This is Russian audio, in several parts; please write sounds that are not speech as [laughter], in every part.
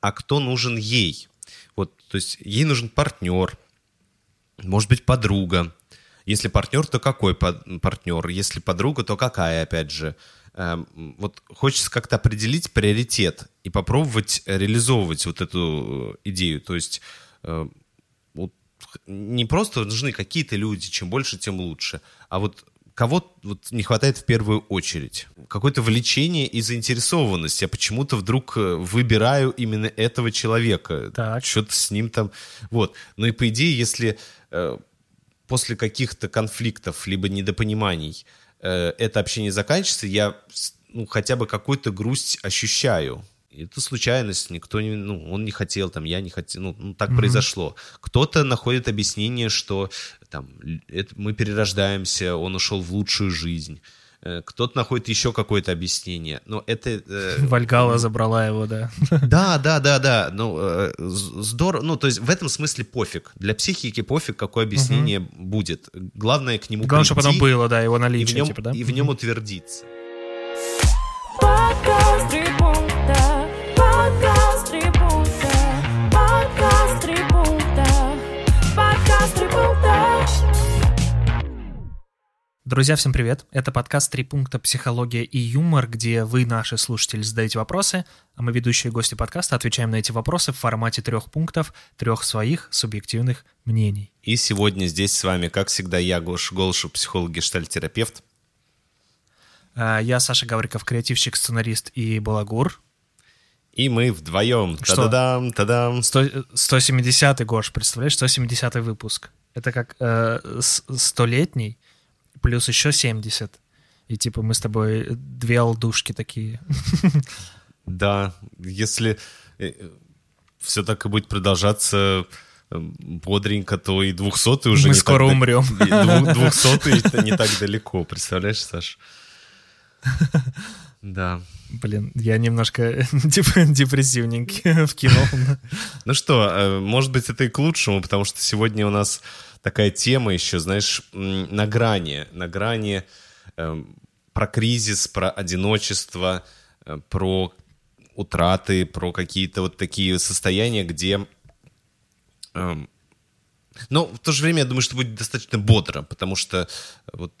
а кто нужен ей. Вот, то есть ей нужен партнер, может быть, подруга. Если партнер, то какой партнер? Если подруга, то какая, опять же. Эм, вот хочется как-то определить приоритет и попробовать реализовывать вот эту э, идею. То есть э, вот, не просто нужны какие-то люди, чем больше, тем лучше, а вот кого вот не хватает в первую очередь. Какое-то влечение и заинтересованность. Я почему-то вдруг э, выбираю именно этого человека. Так. Что-то с ним там... Вот. Ну и по идее, если э, после каких-то конфликтов либо недопониманий э, это общение заканчивается, я ну, хотя бы какую-то грусть ощущаю. Это случайность, никто не, ну, он не хотел, там, я не хотел, ну, ну так mm-hmm. произошло. Кто-то находит объяснение, что там, это, мы перерождаемся, он ушел в лучшую жизнь. Э, кто-то находит еще какое-то объяснение. Но это... Э, [laughs] Вальгала забрала его, да. [laughs] Да, да, да, да. Ну, э, здорово. Ну, то есть в этом смысле пофиг. Для психики пофиг, какое объяснение угу. будет. Главное к нему Главное, чтобы оно было, да, его наличие, и в нем, типа, да? И в нем утвердиться. Друзья, всем привет! Это подкаст «Три пункта. Психология и юмор», где вы, наши слушатели, задаете вопросы, а мы, ведущие гости подкаста, отвечаем на эти вопросы в формате трех пунктов, трех своих субъективных мнений. И сегодня здесь с вами, как всегда, я, Гоша Голышев, психолог, гештальтерапевт. А, я Саша Гавриков, креативщик, сценарист и балагур. И мы вдвоем. Та-да-дам, та-дам. 170-й, Гош, представляешь, 170-й выпуск. Это как э, плюс еще 70. И типа мы с тобой две алдушки такие. Да, если э, все так и будет продолжаться э, бодренько, то и 200 уже Мы не скоро так, умрем. 200 это не так далеко, представляешь, Саш? Да. Блин, я немножко [laughs] депрессивненький [laughs] вкинул. Ну что, э, может быть, это и к лучшему, потому что сегодня у нас такая тема еще, знаешь, на грани, на грани э, про кризис, про одиночество, э, про утраты, про какие-то вот такие состояния, где... Э, но в то же время я думаю, что будет достаточно бодро, потому что вот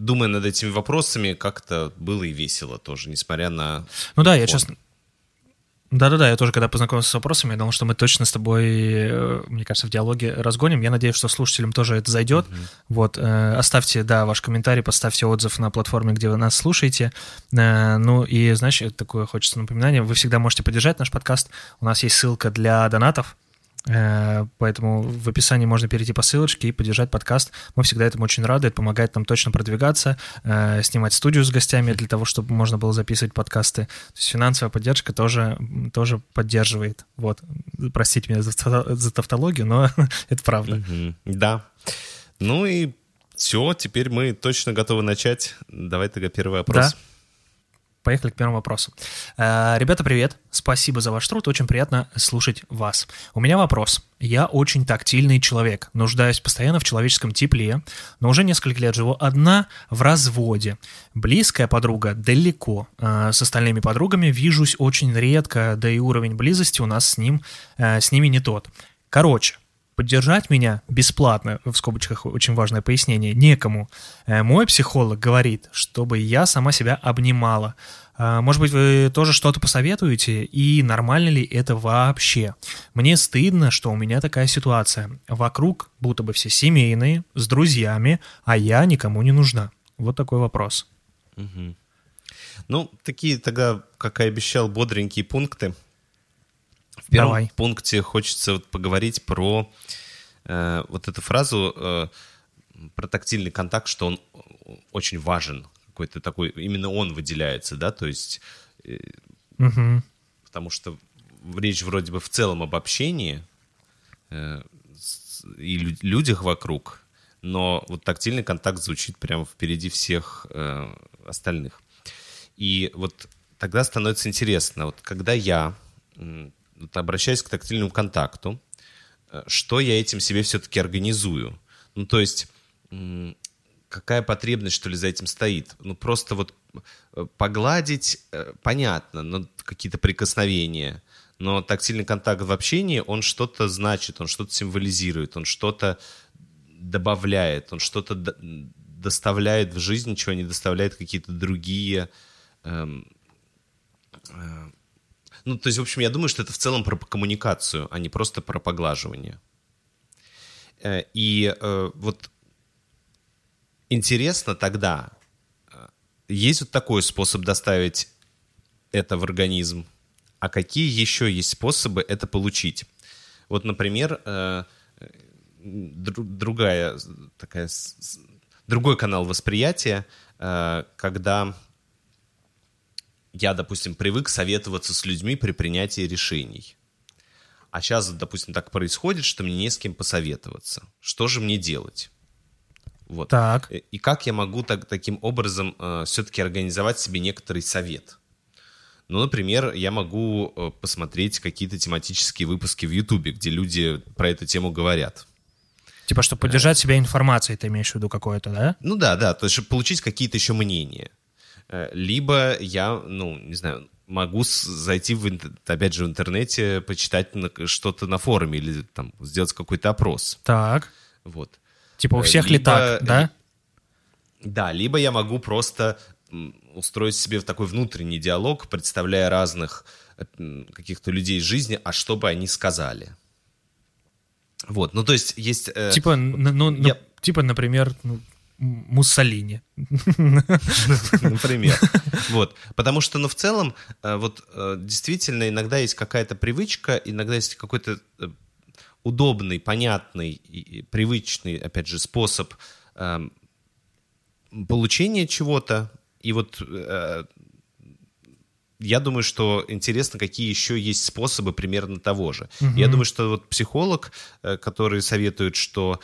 думая над этими вопросами, как-то было и весело тоже, несмотря на... Ну да, я честно, да-да-да, я тоже, когда познакомился с вопросами, я думал, что мы точно с тобой, э, мне кажется, в диалоге разгоним. Я надеюсь, что слушателям тоже это зайдет. Mm-hmm. Вот, э, оставьте, да, ваш комментарий, поставьте отзыв на платформе, где вы нас слушаете. Э, ну и, знаешь, такое хочется напоминание, вы всегда можете поддержать наш подкаст. У нас есть ссылка для донатов, Э, поэтому в описании можно перейти по ссылочке и поддержать подкаст. Мы всегда этому очень рады. Это помогает нам точно продвигаться, э, снимать студию с гостями для того, чтобы можно было записывать подкасты. То есть финансовая поддержка тоже, тоже поддерживает. Вот. Простите меня за, за тавтологию, но [laughs] это правда. Да. Ну и все, теперь мы точно готовы начать. Давай тогда первый вопрос. Да. Поехали к первому вопросу. Э, ребята, привет. Спасибо за ваш труд. Очень приятно слушать вас. У меня вопрос. Я очень тактильный человек, нуждаюсь постоянно в человеческом тепле, но уже несколько лет живу одна в разводе. Близкая подруга далеко. Э, с остальными подругами вижусь очень редко, да и уровень близости у нас с, ним, э, с ними не тот. Короче, поддержать меня бесплатно, в скобочках очень важное пояснение, некому. Э, мой психолог говорит, чтобы я сама себя обнимала. Э, может быть, вы тоже что-то посоветуете? И нормально ли это вообще? Мне стыдно, что у меня такая ситуация. Вокруг будто бы все семейные, с друзьями, а я никому не нужна. Вот такой вопрос. Угу. Ну, такие тогда, как и обещал, бодренькие пункты. В первом Давай. пункте хочется вот поговорить про э, вот эту фразу э, про тактильный контакт, что он очень важен, какой-то такой, именно он выделяется, да, то есть, э, угу. потому что речь вроде бы в целом об общении э, и людях вокруг, но вот тактильный контакт звучит прямо впереди всех э, остальных. И вот тогда становится интересно, вот когда я вот, обращаюсь к тактильному контакту, э, что я этим себе все-таки организую. Ну, то есть какая потребность, что ли, за этим стоит? Ну, просто вот э, погладить, э, понятно, но какие-то прикосновения. Но тактильный контакт в общении, он что-то значит, он что-то символизирует, он что-то добавляет, он что-то доставляет в жизнь, чего не доставляет какие-то другие... Эм, ну, то есть, в общем, я думаю, что это в целом про коммуникацию, а не просто про поглаживание. Э, и э, вот интересно тогда, э, есть вот такой способ доставить это в организм, а какие еще есть способы это получить? Вот, например, другая такая другой канал восприятия, когда я, допустим, привык советоваться с людьми при принятии решений. А сейчас, допустим, так происходит, что мне не с кем посоветоваться. Что же мне делать? Вот. Так. И как я могу так, таким образом э, все-таки организовать себе некоторый совет? Ну, например, я могу э, посмотреть какие-то тематические выпуски в Ютубе, где люди про эту тему говорят. Типа, чтобы поддержать себя информацией, ты имеешь в виду какое-то, да? Ну да, да, то есть, чтобы получить какие-то еще мнения. Э, либо я, ну, не знаю, могу зайти, в, опять же, в интернете, почитать что-то на форуме или там сделать какой-то опрос. Так. Вот. Типа у всех либо, ли так, да? Да, либо я могу просто устроить себе такой внутренний диалог, представляя разных э, каких-то людей из жизни, а что бы они сказали. Вот, ну то есть есть... Э, типа, ну, я... типа, например, ну, Муссолини. Например. Вот. Потому что, ну, в целом, э, вот э, действительно иногда есть какая-то привычка, иногда есть какой-то э, удобный, понятный и привычный, опять же, способ эм, получения чего-то. И вот я думаю, что интересно, какие еще есть способы примерно того же. Угу. Я думаю, что вот психолог, который советует, что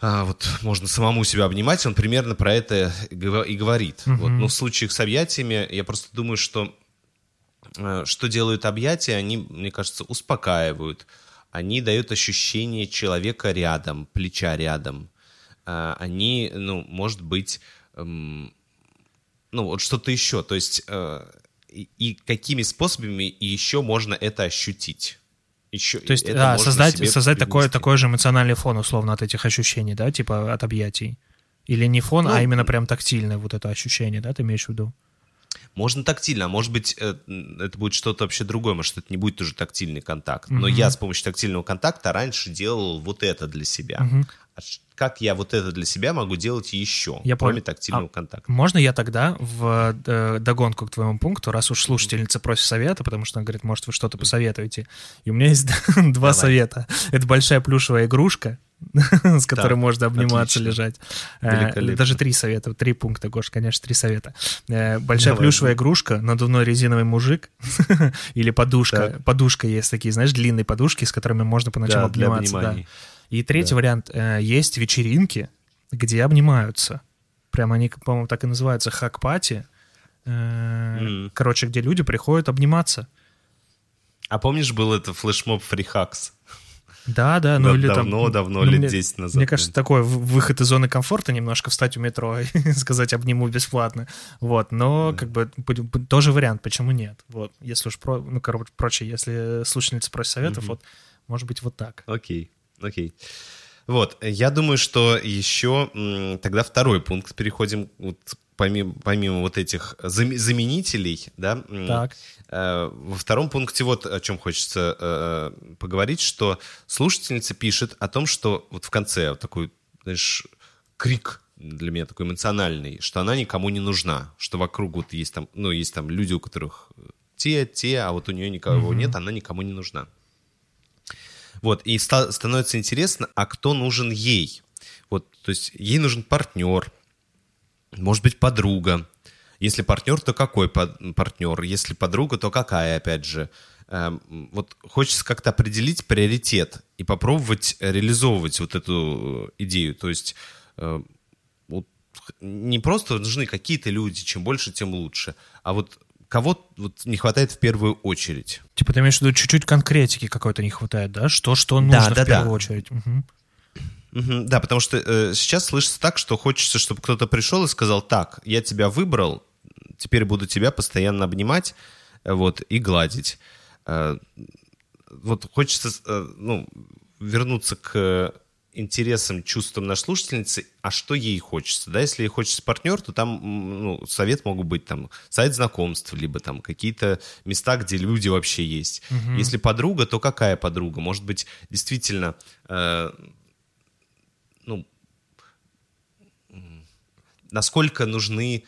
а, вот можно самому себя обнимать, он примерно про это и говорит. Угу. Вот. Но в случаях с объятиями я просто думаю, что э, что делают объятия, они, мне кажется, успокаивают. Они дают ощущение человека рядом, плеча рядом. А, они, ну, может быть, эм, ну, вот что-то еще. То есть э, и какими способами еще можно это ощутить? Еще То есть а, создать, создать такой, такой же эмоциональный фон, условно, от этих ощущений, да, типа от объятий? Или не фон, а ну, а именно прям тактильное вот это ощущение, да, ты имеешь в виду? Можно тактильно, а может быть, э, это будет что-то вообще другое, может, это не будет уже тактильный контакт. Но mm-hmm. я с помощью тактильного контакта раньше делал вот это для себя. Mm-hmm. А как я вот это для себя могу делать еще, я кроме понял. тактильного а контакта? Можно я тогда в э, догонку к твоему пункту, раз уж слушательница просит совета, потому что она говорит, может, вы что-то посоветуете. И у меня есть [laughs] два совета. Это большая плюшевая игрушка, [laughs] с которой можно обниматься, отлично. лежать. Э, даже три совета, три пункта, Гош, конечно, три совета. Э, большая Давай. плюшевая игрушка, надувной резиновый мужик [laughs] или подушка. Так. Подушка есть такие, знаешь, длинные подушки, с которыми можно по ночам да, обниматься. Да. И третий да. вариант. Э, есть вечеринки, где обнимаются. Прямо они, по-моему, так и называются, хак-пати. Mm. Короче, где люди приходят обниматься. А помнишь, был это флешмоб фрихакс? Да, да, ну да, или давно, там... Давно, давно, ну, лет мне, 10 назад. Мне кажется, такой выход из зоны комфорта немножко встать у метро [laughs] и сказать обниму бесплатно. Вот, но как бы тоже вариант, почему нет? Вот, если уж, про, ну, короче, если слушательница просит советов, mm-hmm. вот, может быть, вот так. Окей, окей. Вот, я думаю, что еще тогда второй пункт переходим вот помимо, помимо вот этих заменителей, да, так. Э, во втором пункте вот о чем хочется э, поговорить, что слушательница пишет о том, что вот в конце вот такой, знаешь, крик для меня такой эмоциональный, что она никому не нужна, что вокруг вот есть там, ну, есть там люди, у которых те, те, а вот у нее никого mm-hmm. нет, она никому не нужна. Вот, и ста- становится интересно, а кто нужен ей? Вот, то есть ей нужен партнер, может быть, подруга. Если партнер, то какой партнер? Если подруга, то какая, опять же? Эм, вот хочется как-то определить приоритет и попробовать реализовывать вот эту идею. То есть э, вот, не просто нужны какие-то люди, чем больше, тем лучше, а вот кого вот не хватает в первую очередь. Типа ты имеешь в виду чуть-чуть конкретики какой-то не хватает, да? Что, что нужно да, да, в первую да. очередь? Угу. Мгм, Да, потому что э, сейчас слышится так, что хочется, чтобы кто-то пришел и сказал, так, я тебя выбрал, теперь буду тебя постоянно обнимать э, вот, и гладить. Э, вот хочется э, ну, вернуться к интересам, чувствам нашей слушательницы, а что ей хочется, да, если ей хочется партнер, то там, ну, совет могут быть там сайт знакомств, либо там какие-то места, где люди вообще есть. Если подруга, то какая подруга? Может быть, действительно, э, ну, насколько нужны,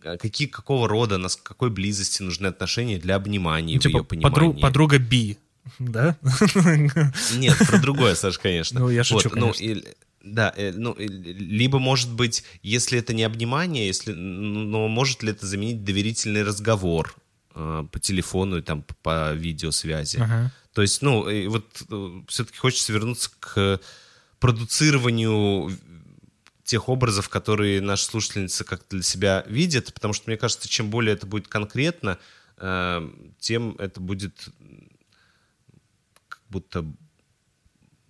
какие, какого рода, нас, какой близости нужны отношения для обнимания, Ну, в типа ее понимании. подру- подруга Би, да? Нет, про другое, Саш, конечно. Ну, я шучу, ну, конечно. и- да, э, ну, и- либо, может быть, если это не обнимание, если, но может ли это заменить доверительный разговор э, по телефону и там по видеосвязи? Ага. То есть, ну, и вот все-таки хочется вернуться к продуцированию тех образов, которые наши слушательницы как-то для себя видят, потому что, мне кажется, чем более это будет конкретно, э, тем это будет будто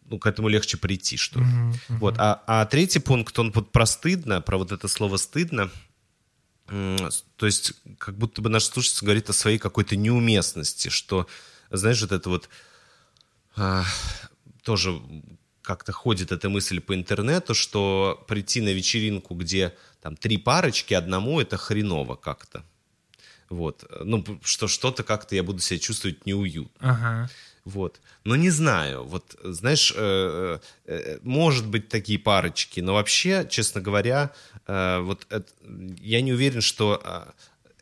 ну, к этому легче прийти, что ли. Вот. А, а третий пункт, он вот про стыдно, про вот это слово стыдно. То есть, как будто бы наш слушатель говорит о своей какой-то неуместности, что, знаешь, вот это вот а, тоже как-то ходит эта мысль по интернету, что прийти на вечеринку, где там три парочки, одному это хреново как-то. Вот. Ну, что что-то как-то я буду себя чувствовать неуютно. Ага. Вот. Но не знаю. Вот, знаешь, э, э, может быть такие парочки, но вообще, честно говоря, э, вот это- я не уверен, что э,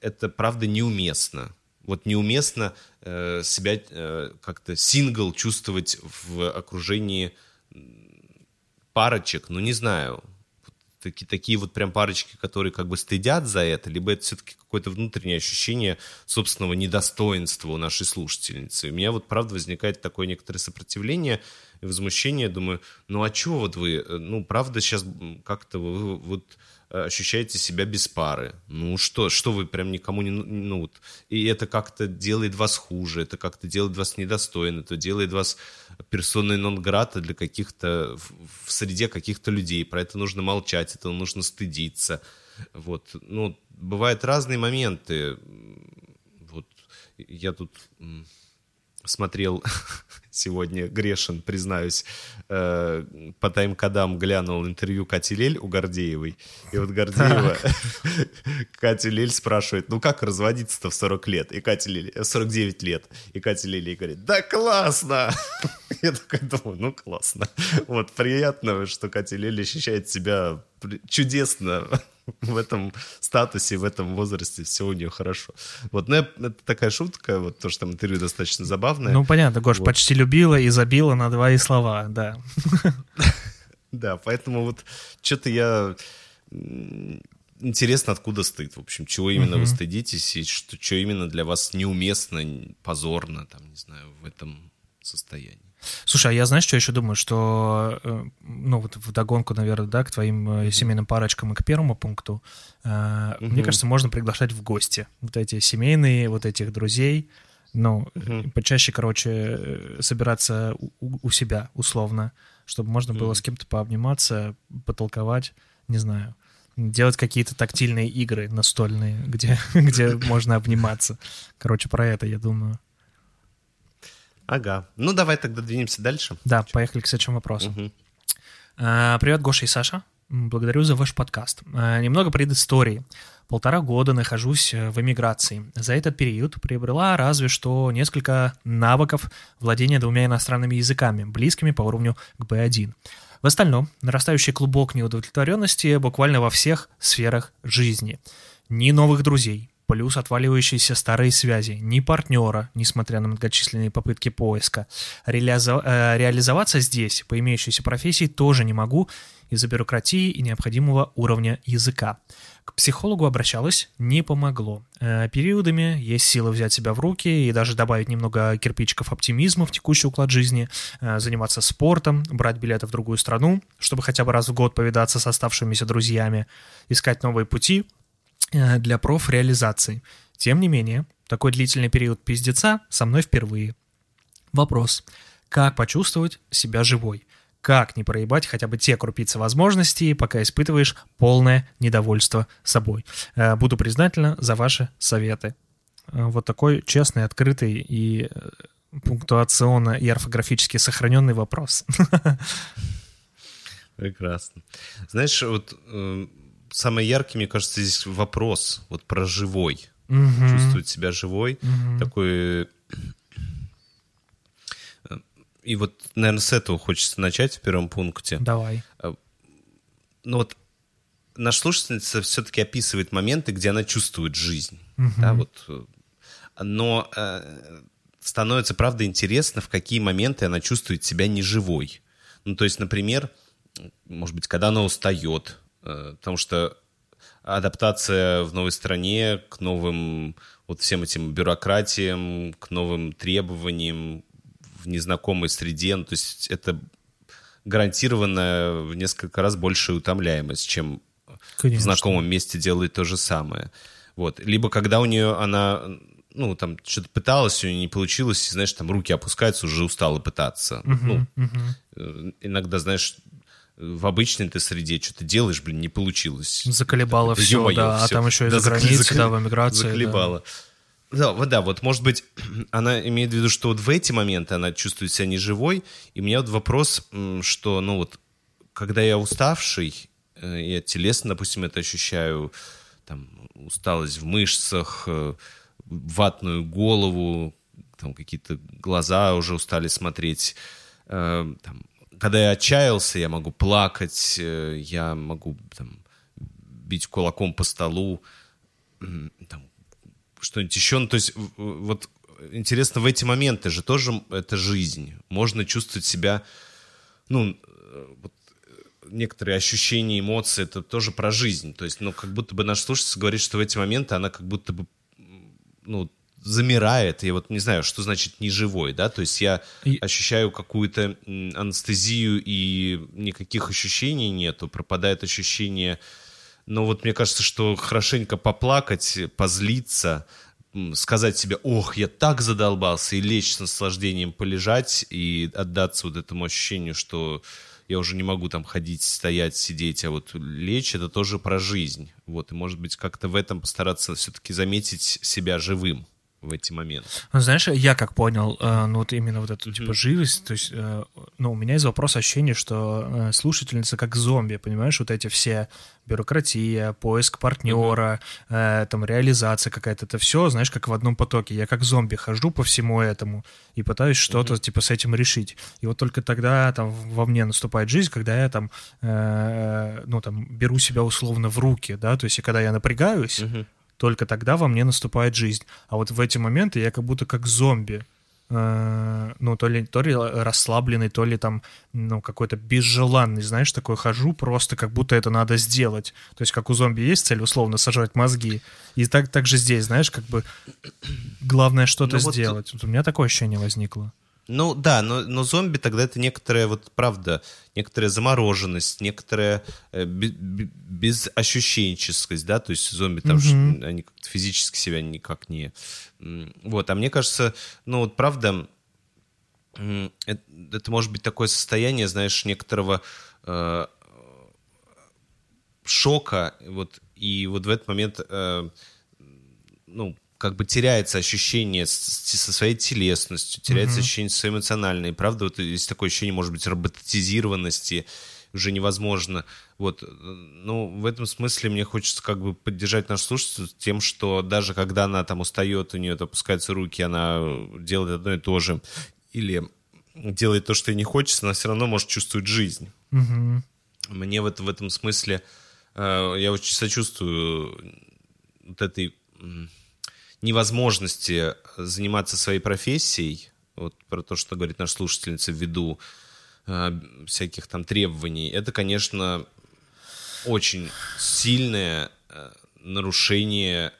это правда неуместно. Вот неуместно э, себя э, как-то сингл чувствовать в окружении парочек, ну не знаю, такие, такие вот прям парочки, которые как бы стыдят за это, либо это все-таки какое-то внутреннее ощущение собственного недостоинства у нашей слушательницы. У меня вот правда возникает такое некоторое сопротивление и возмущение. Думаю, ну а чего вот вы, э, ну правда сейчас как-то вы вот ощущаете себя без пары. Ну что, что вы прям никому не, ну- ну вот, и это как-то делает вас хуже, это как-то делает вас недостойным, это делает вас персоной нон-грата для каких-то, в, в среде каких-то людей. Про это нужно молчать, это нужно стыдиться. Вот, ну, бывают разные моменты. Вот, я тут смотрел [laughs] сегодня, грешен, признаюсь, э, по тайм-кодам глянул интервью Кати Лель у Гордеевой. И вот Гордеева [laughs] Катя Лель спрашивает, ну как разводиться-то в 40 лет? И Катя Лель, э, 49 лет. И Катя Лель говорит, да классно! [laughs] Я такой думаю, ну классно. Вот, приятно, что Катя Лель ощущает себя чудесно [laughs] в этом статусе, в этом возрасте, все у нее хорошо. Вот, ну, это такая шутка, вот то, что там интервью достаточно забавное. Ну, понятно, Гош, Вот. почти любила и забила на два и слова, да. [laughs] Да, поэтому вот что-то я... Интересно, откуда стыд, в общем, чего именно вы стыдитесь, и что, что именно для вас неуместно, позорно, там, не знаю, в этом состоянии. Слушай, а я знаешь, что еще думаю, что, э, ну, вот в догонку, наверное, да, к твоим э, семейным парочкам и к первому пункту, э, мне кажется, можно приглашать в гости вот эти семейные, вот этих друзей, ну, Мгм. почаще, короче, собираться у, у- себя, условно, чтобы можно было Мгм. с кем-то пообниматься, потолковать, не знаю, делать какие-то тактильные игры настольные, где, [laughs] где можно обниматься. Короче, про это, я думаю. Ага. Ну, давай тогда двинемся дальше. Да, поехали к следующему вопросу. А, Привет, Гоша и Саша. Благодарю за ваш подкаст. А, Немного предыстории. Полтора года нахожусь э, в эмиграции. За этот период приобрела разве что несколько навыков владения двумя иностранными языками, близкими по уровню к B1. В остальном, нарастающий клубок неудовлетворенности буквально во всех сферах жизни. Ни новых друзей, плюс отваливающиеся старые связи, ни партнера, несмотря на многочисленные попытки поиска. Э, реализоваться здесь, по имеющейся профессии, тоже не могу из-за бюрократии и необходимого уровня языка. К психологу обращалась, не помогло. Э, Периодами есть сила взять себя в руки и даже добавить немного кирпичиков оптимизма в текущий уклад жизни, э, заниматься спортом, брать билеты в другую страну, чтобы хотя бы раз в год повидаться с оставшимися друзьями, искать новые пути, для профреализации. Тем не менее, такой длительный период пиздеца со мной впервые. Вопрос. Как почувствовать себя живой? как не проебать хотя бы те крупицы возможностей, пока испытываешь полное недовольство собой. Э, буду признательна за ваши советы. Э, вот такой честный, открытый и э, пунктуационно и орфографически сохраненный вопрос. [laughs] Прекрасно. Знаешь, вот самый яркий, мне кажется, здесь вопрос вот про живой. Угу. Чувствовать себя живой. Угу. Такой... И вот, наверное, с этого хочется начать в первом пункте. Давай. Ну вот наша слушательница все-таки описывает моменты, где она чувствует жизнь. Угу. Да, вот. Но э, становится, правда, интересно, в какие моменты она чувствует себя неживой. Ну, то есть, например, может быть, когда она устает, э, потому что адаптация в новой стране к новым вот всем этим бюрократиям, к новым требованиям в незнакомой среде, ну, то есть это гарантированно в несколько раз большая утомляемость, чем Конечно. в знакомом месте делает то же самое. Вот. Либо когда у нее она ну, там, что-то пыталась, у нее не получилось, и, знаешь, там руки опускаются, уже устала пытаться. Uh-huh, ну, uh-huh. иногда, знаешь, в обычной ты среде что-то делаешь, блин, не получилось. Заколебало все, да, все. а там еще и да, за границей, закол... да, в эмиграции. Заколебало. Да. Да, вот, да, вот, может быть, [clears throat] она имеет в виду, что вот в эти моменты она чувствует себя неживой, и у меня вот вопрос, что, ну вот, когда я уставший, э, я телесно, допустим, это ощущаю, там, усталость в мышцах, э, ватную голову, там какие-то глаза уже устали смотреть. Э, там, когда я отчаялся, я могу плакать, э, я могу там, бить кулаком по столу, там, что-нибудь еще. Ну, то есть вот интересно, в эти моменты же тоже это жизнь. Можно чувствовать себя, ну, э, вот, некоторые ощущения, эмоции, это тоже про жизнь. То есть, ну, как будто бы наш слушатель говорит, что в эти моменты она как будто бы ну, замирает, я вот не знаю, что значит неживой, да, то есть я и... ощущаю какую-то анестезию и никаких ощущений нету, пропадает ощущение, но вот мне кажется, что хорошенько поплакать, позлиться, сказать себе, ох, я так задолбался, и лечь с наслаждением полежать и отдаться вот этому ощущению, что я уже не могу там ходить, стоять, сидеть, а вот лечь это тоже про жизнь. Вот, и может быть как-то в этом постараться все-таки заметить себя живым в эти моменты. Ну, знаешь, я как понял, э, ну вот именно вот эту типа живость, то есть, э, ну у меня из вопроса ощущение, что э, слушательница как зомби, понимаешь, вот эти все бюрократия, поиск партнера, mm-hmm. там реализация какая-то, это все, знаешь, как в одном потоке. Я как зомби хожу по всему этому и пытаюсь что-то mm-hmm. типа с этим решить. И вот только тогда там во мне наступает жизнь, когда я там, э, ну там беру себя условно в руки, да, то есть и когда я напрягаюсь, mm-hmm только тогда во мне наступает жизнь. А вот в эти моменты я как будто как зомби. Э, ну, то ли, то ли расслабленный, то ли там, ну, какой-то безжеланный, знаешь, такой хожу просто, как будто это надо сделать. То есть, как у зомби есть цель, условно, сожрать мозги. И так, так же здесь, знаешь, как бы [clears throat] главное что-то ну, сделать. Вот... вот у меня такое ощущение возникло. Ну да, но, но зомби тогда это некоторая, вот правда, некоторая замороженность, некоторая э, безощущенческость, да, то есть зомби там mm-hmm. же, они как-то физически себя никак не... Вот, а мне кажется, ну вот правда, это, это может быть такое состояние, знаешь, некоторого э, шока, вот, и вот в этот момент, э, ну, как бы теряется ощущение со своей телесностью, теряется mm-hmm. ощущение своей эмоциональной. Правда, вот есть такое ощущение, может быть, роботизированности, уже невозможно. Вот, ну, в этом смысле мне хочется как бы поддержать нашу слушательницу тем, что даже когда она там устает, у нее опускаются руки, она делает одно и то же, или делает то, что ей не хочется, она все равно может чувствовать жизнь. Mm-hmm. Мне вот в этом смысле э, я очень сочувствую вот этой невозможности заниматься своей профессией, вот про то, что говорит наш слушательница ввиду э, всяких там требований, это, конечно, очень сильное э, нарушение,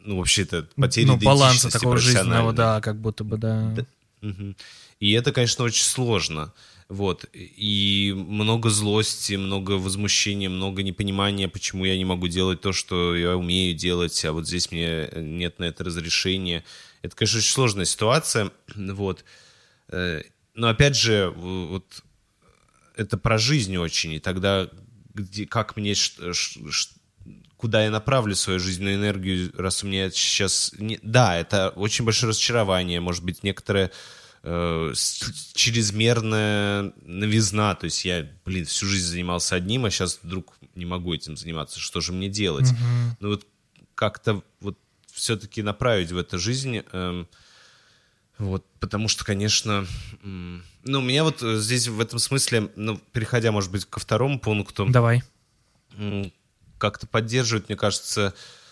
ну, вообще это потеря ну, баланса такого жизненного, да, как будто бы, да. да. Угу. И это, конечно, очень сложно. Вот. И много злости, много возмущения, много непонимания, почему я не могу делать то, что я умею делать, а вот здесь мне нет на это разрешения. Это, конечно, очень сложная ситуация. [clears throat] Вот. Э, но опять же, вот это про жизнь очень, и тогда где, как мне, ш, ш, куда я направлю свою жизненную энергию, раз у меня сейчас... Не, да, это очень большое разочарование, может быть, некоторое э, чрезмерная новизна, то есть я, блин, всю жизнь занимался одним, а сейчас вдруг не могу этим заниматься, что же мне делать? Мгм. Ну вот как-то вот все-таки направить в эту жизнь, эм, вот, потому что, конечно, ну, меня вот э, здесь в этом смысле, ну, переходя, может быть, ко второму пункту, Давай. как-то поддерживает, мне кажется, э,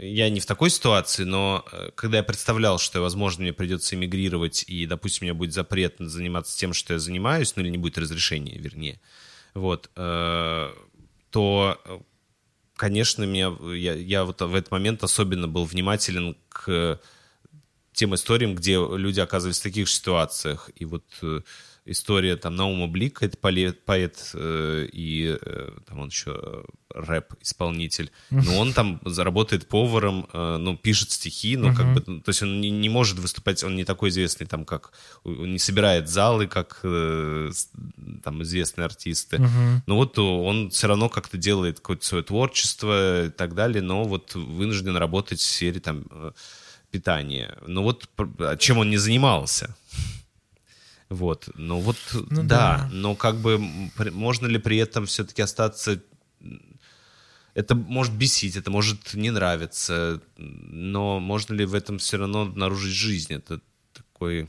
я не в такой ситуации, но э, когда я представлял, что, возможно, мне придется эмигрировать, и, допустим, у меня будет запрет заниматься тем, что я занимаюсь, ну или не будет разрешения, вернее, вот, э, то, э, конечно, меня, я, я вот в этот момент особенно был внимателен к тем историям, где люди оказываются в таких ситуациях. И вот история там Наума Блика, это поэт, поэт э, и э, там он еще э, рэп-исполнитель. Но он там заработает поваром, э, ну, пишет стихи, но как бы, то есть он не, не может выступать, он не такой известный там, как, он не собирает залы, как э, там известные артисты. Мгм. Но вот он все равно как-то делает какое-то свое творчество и так далее, но вот вынужден работать в сфере там э, питания. Ну вот а чем он не занимался? Вот, ну вот, Ну да, да. но как бы можно ли при этом все-таки остаться... Это может бесить, это может не нравиться, но можно ли в этом все равно обнаружить жизнь? Это такой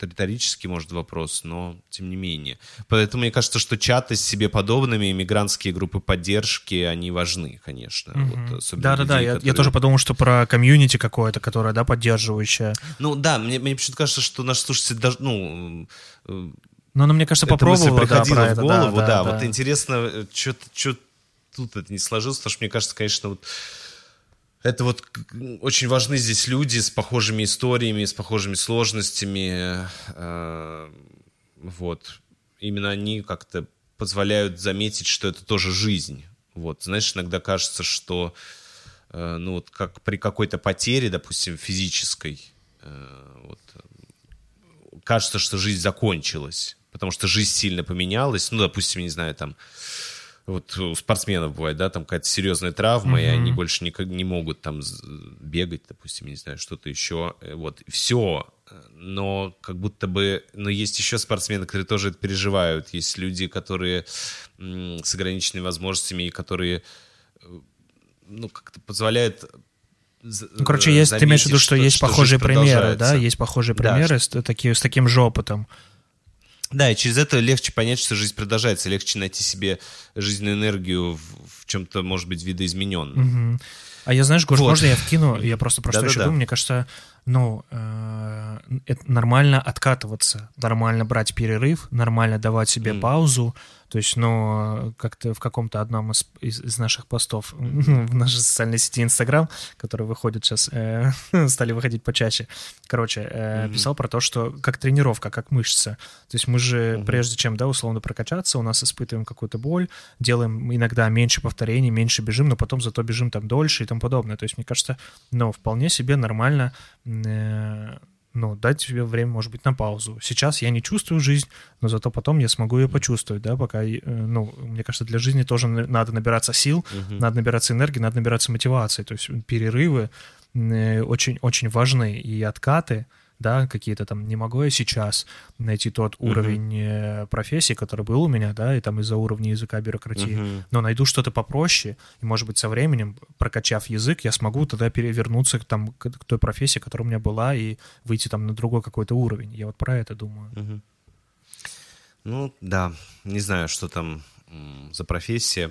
риторический, может, вопрос, но тем не менее. Поэтому мне кажется, что чаты с себе подобными, иммигрантские группы поддержки, они важны, конечно. Вот, особенно Да-да-да, людей, я, я которые- тоже подумал, что про комьюнити какое-то, которое, да, поддерживающее. Ну да, мне, мне почему-то кажется, что наши слушатели даже, ну, э, Но она, мне кажется, эта мысль попробовала, да, приходила про в это, голову, да, да, вот интересно, что тут это не сложилось, потому что мне кажется, конечно, вот это вот очень важны здесь люди с похожими историями, с похожими сложностями, э, вот. Именно они как-то позволяют заметить, что это тоже жизнь. Вот, знаешь, иногда кажется, что, э, ну вот как при какой-то потере, допустим, физической, э, вот, кажется, что жизнь закончилась, потому что жизнь сильно поменялась. Ну, допустим, не знаю, там, вот у спортсменов бывает, да, там какая-то серьезная травма, и они больше никак не могут там бегать, допустим, не знаю, что-то еще. Э, Вот, все. Но как будто бы, но есть еще спортсмены, которые тоже это переживают. Есть люди, которые с ограниченными возможностями, и которые, э, ну, как-то позволяют Ну, короче, есть, ты имеешь в виду, заметить, что, есть похожие жизнь примеры, да, есть похожие Да, примеры с, такие, с таким же опытом. Да, и через это легче понять, что жизнь продолжается, легче найти себе жизненную энергию в, в чем-то, может быть, видоизмененном. Мгм. А я, знаешь, Гош, Вот. можно я вкину? Я просто просто еще Да-да-да. думаю, мне кажется, ну, э, это нормально откатываться, нормально брать перерыв, нормально давать себе паузу. То есть, ну, как-то в каком-то одном из, из- из наших постов [laughs] в нашей социальной сети Инстаграм, который выходит сейчас, э, [laughs] стали выходить почаще, короче, э, писал про то, что как тренировка, как мышца. То есть мы же, прежде чем, да, условно прокачаться, у нас испытываем какую-то боль, делаем иногда меньше повторений, меньше бежим, но потом зато бежим там дольше и тому подобное. То есть, мне кажется, ну, вполне себе нормально э, ну, дать себе время, может быть, на паузу. Сейчас я не чувствую жизнь, но зато потом я смогу ее почувствовать, да, пока, э, ну, мне кажется, для жизни тоже на- надо набираться сил, Мгм. надо набираться энергии, надо набираться мотивации. То есть перерывы э, очень, очень важны. И откаты, да, какие-то там, не могу я сейчас найти тот Мгм. уровень э, профессии, который был у меня, да, и там из-за уровня языка бюрократии, Мгм. но найду что-то попроще, и, может быть, со временем, прокачав язык, я смогу тогда перевернуться к, там, к, к той профессии, которая у меня была, и выйти там на другой какой-то уровень. Я вот про это думаю. Мгм. Ну, да, не знаю, что там за профессия,